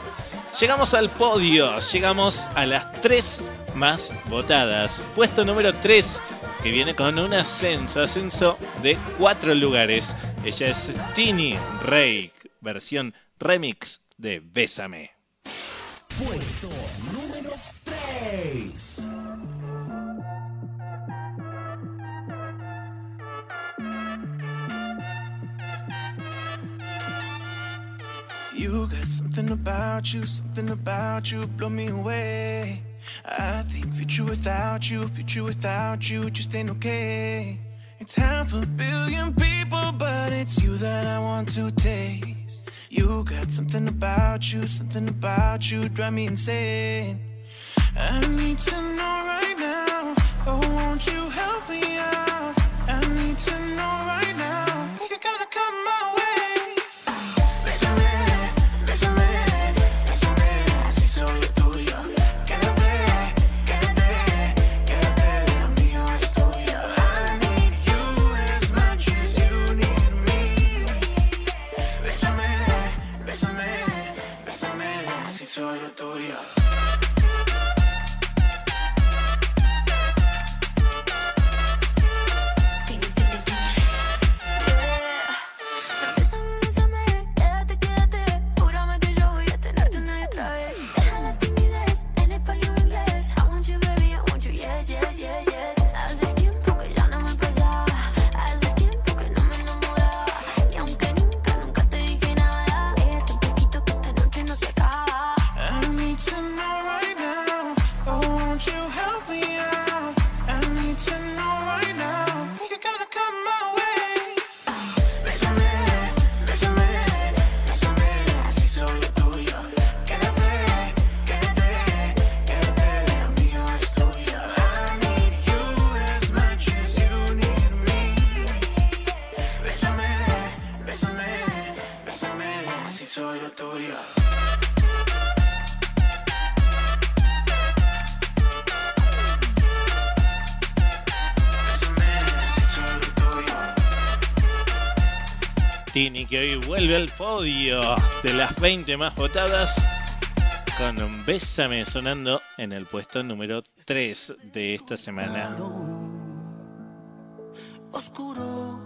Llegamos al podio, llegamos a las tres más votadas. Puesto número 3, que viene con un ascenso, ascenso de cuatro lugares. Ella es Tini Rey, versión remix de Bésame. Puesto número 3. You got something about you, something about you, blow me away. I think future without you, future without you just ain't okay. It's half a billion people, but it's you that I want to taste. You got something about you, something about you, drive me insane. I need to know right now, oh, won't you help me out? I need to know así que hoy vuelve al podio de las 20 más votadas con un Bésame sonando en el puesto número 3 de esta semana. oscuro.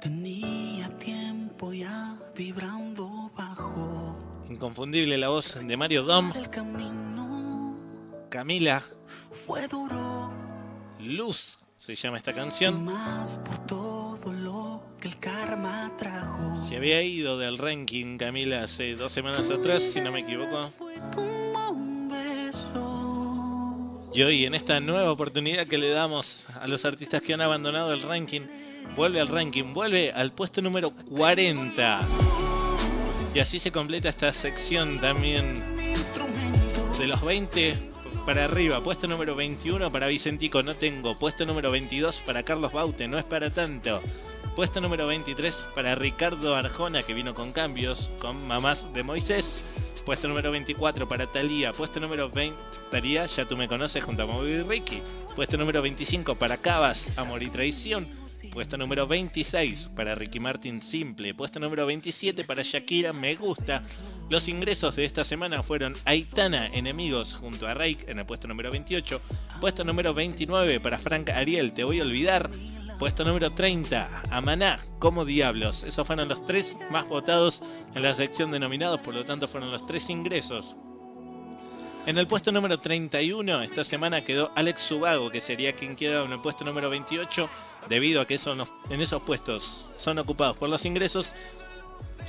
Tenía tiempo ya vibrando bajo Inconfundible la voz de Mario Dom. Camila Fue duro Luz se llama esta canción. más por todo lo que el karma trajo. Se había ido del ranking Camila hace dos semanas atrás, si no me equivoco. Como un beso. Y hoy en esta nueva oportunidad que le damos a los artistas que han abandonado el ranking, vuelve al ranking, vuelve al puesto número 40. Y así se completa esta sección también de los 20 para arriba. Puesto número 21 para Vicentico, no tengo. Puesto número 22 para Carlos Baute, no es para tanto. Puesto número 23 para Ricardo Arjona, que vino con cambios, con Mamás de Moisés. Puesto número 24 para Talía. Puesto número 20, Talía, ya tú me conoces junto a Moby y Ricky. Puesto número 25 para Cabas, Amor y Traición. Puesto número 26 para Ricky Martin Simple. Puesto número 27 para Shakira Me Gusta. Los ingresos de esta semana fueron Aitana, Enemigos, junto a Rake en el puesto número 28. Puesto número 29 para Frank Ariel, Te Voy a Olvidar. Puesto número 30, Amaná, como Diablos. Esos fueron los tres más votados en la sección de nominados, por lo tanto fueron los tres ingresos. En el puesto número 31 esta semana quedó Alex Subago, que sería quien queda en el puesto número 28, debido a que en esos puestos son ocupados por los ingresos.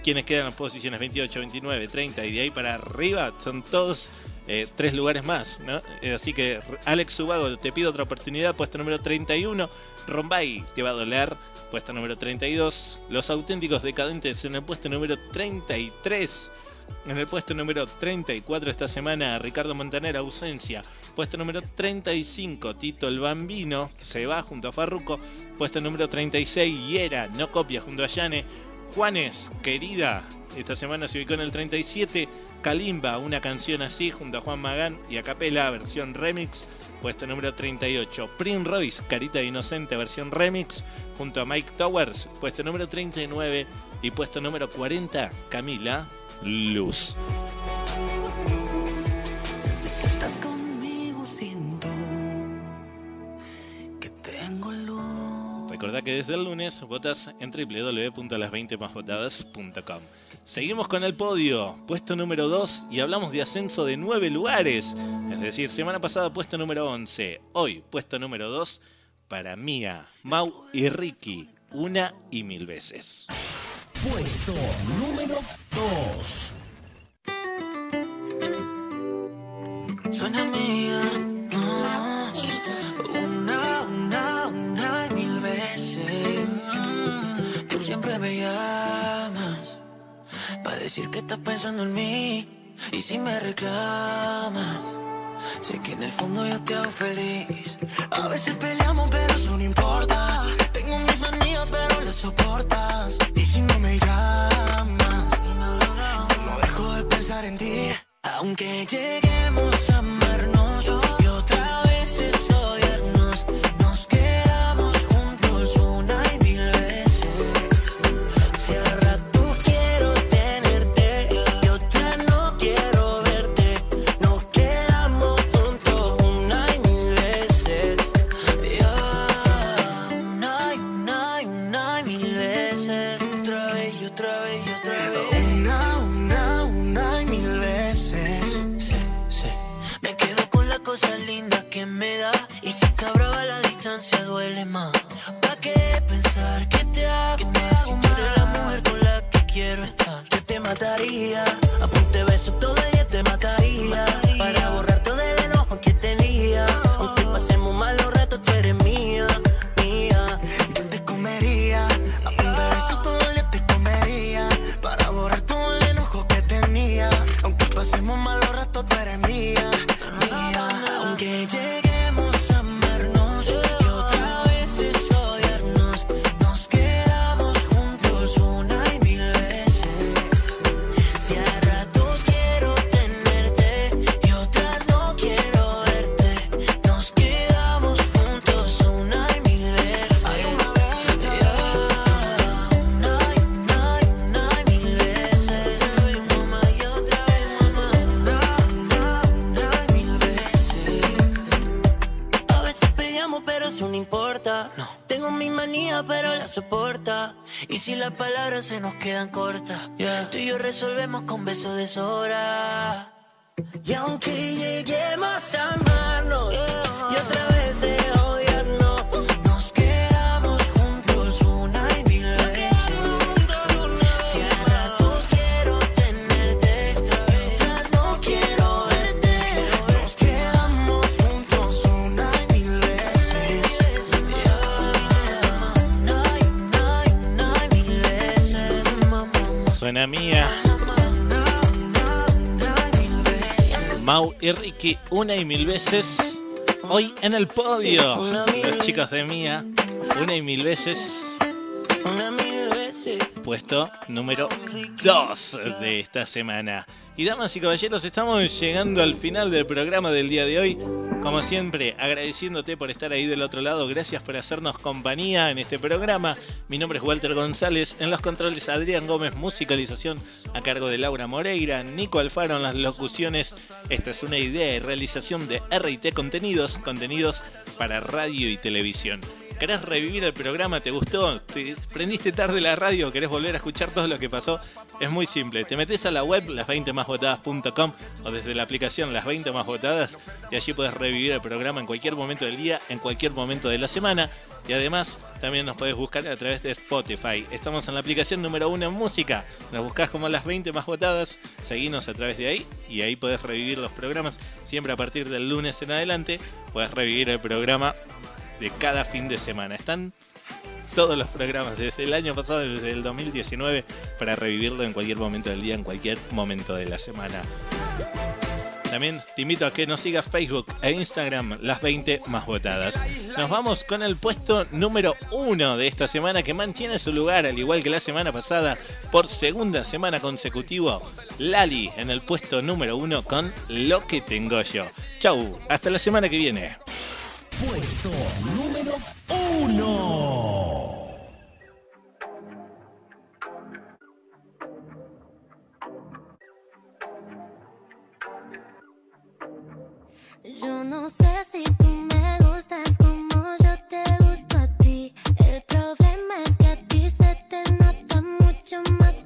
Quienes quedan en posiciones 28, 29, 30 y de ahí para arriba son todos eh, tres lugares más. Eh, así que Alex Subago, te pido otra oportunidad, puesto número 31. Rombay, te va a doler, puesto número 32. Los auténticos decadentes en el puesto número 33. En el puesto número 34 esta semana, Ricardo Montaner, ausencia. Puesto número 35, Tito el Bambino, se va junto a Farruco. Puesto número 36, Hiera, no copia junto a Yane. Juanes, querida, esta semana se ubicó en el 37. Kalimba, una canción así, junto a Juan Magán y a Capela, versión remix. Puesto número 38. Prince Royce, Carita de Inocente, versión remix, junto a Mike Towers. Puesto número 39. Y puesto número 40, Camila Luz. Luz. Recordá que desde el lunes votas en www.las20másvotadas.com. Seguimos con el podio, puesto número 2 y hablamos de ascenso de 9 lugares. Es decir, semana pasada puesto número 11, hoy puesto número 2 para Mía, Mau y Ricky, una y mil veces. Puesto número 2. Suena decir que estás pensando en mí. Y si me reclamas. Sé que en el fondo yo te hago feliz. A veces peleamos, pero eso no importa. Tengo mis manías, pero las soportas. Y si no me llamas, no dejo de pensar en ti. Aunque lleguemos a las palabras se nos quedan cortas, tú y yo resolvemos con besos de sobra. Y aunque lleguemos a amarnos y otra Mía. Mau y Ricky, una y mil veces. Hoy en el podio. Los chicos de Mía, una y mil veces. Puesto número 2 de esta semana. Y damas y caballeros, estamos llegando al final del programa del día de hoy. Como siempre, agradeciéndote por estar ahí del otro lado. Gracias por hacernos compañía en este programa. Mi nombre es Walter González. En los controles, Adrián Gómez, musicalización a cargo de Laura Moreira. Nico Alfaro en las locuciones. Esta es una idea y realización de RT Contenidos. Contenidos para radio y televisión. ¿Querés revivir el programa? ¿Te gustó? ¿Te prendiste tarde la radio? ¿Querés volver a escuchar todo lo que pasó? Es muy simple. Te metes a la web las20másvotadas.com o desde la aplicación Las 20 Más Votadas y allí puedes revivir el programa en cualquier momento del día, en cualquier momento de la semana. Y además también nos podés buscar a través de Spotify. Estamos en la aplicación número uno en música. Nos buscás como Las 20 Más Votadas. Seguinos a través de ahí y ahí podés revivir los programas. Siempre a partir del lunes en adelante podés revivir el programa de cada fin de semana. Están todos los programas desde el año pasado, desde el 2019, para revivirlo en cualquier momento del día, en cualquier momento de la semana. También te invito a que nos sigas Facebook e Instagram, las 20 más votadas. Nos vamos con el puesto número uno de esta semana que mantiene su lugar, al igual que la semana pasada, por segunda semana consecutiva. Lali en el puesto número uno con Lo que tengo yo. Chau, hasta la semana que viene. Puesto número uno. Yo no sé si tú me gustas como yo te gusto a ti. El problema es que a ti se te nota mucho más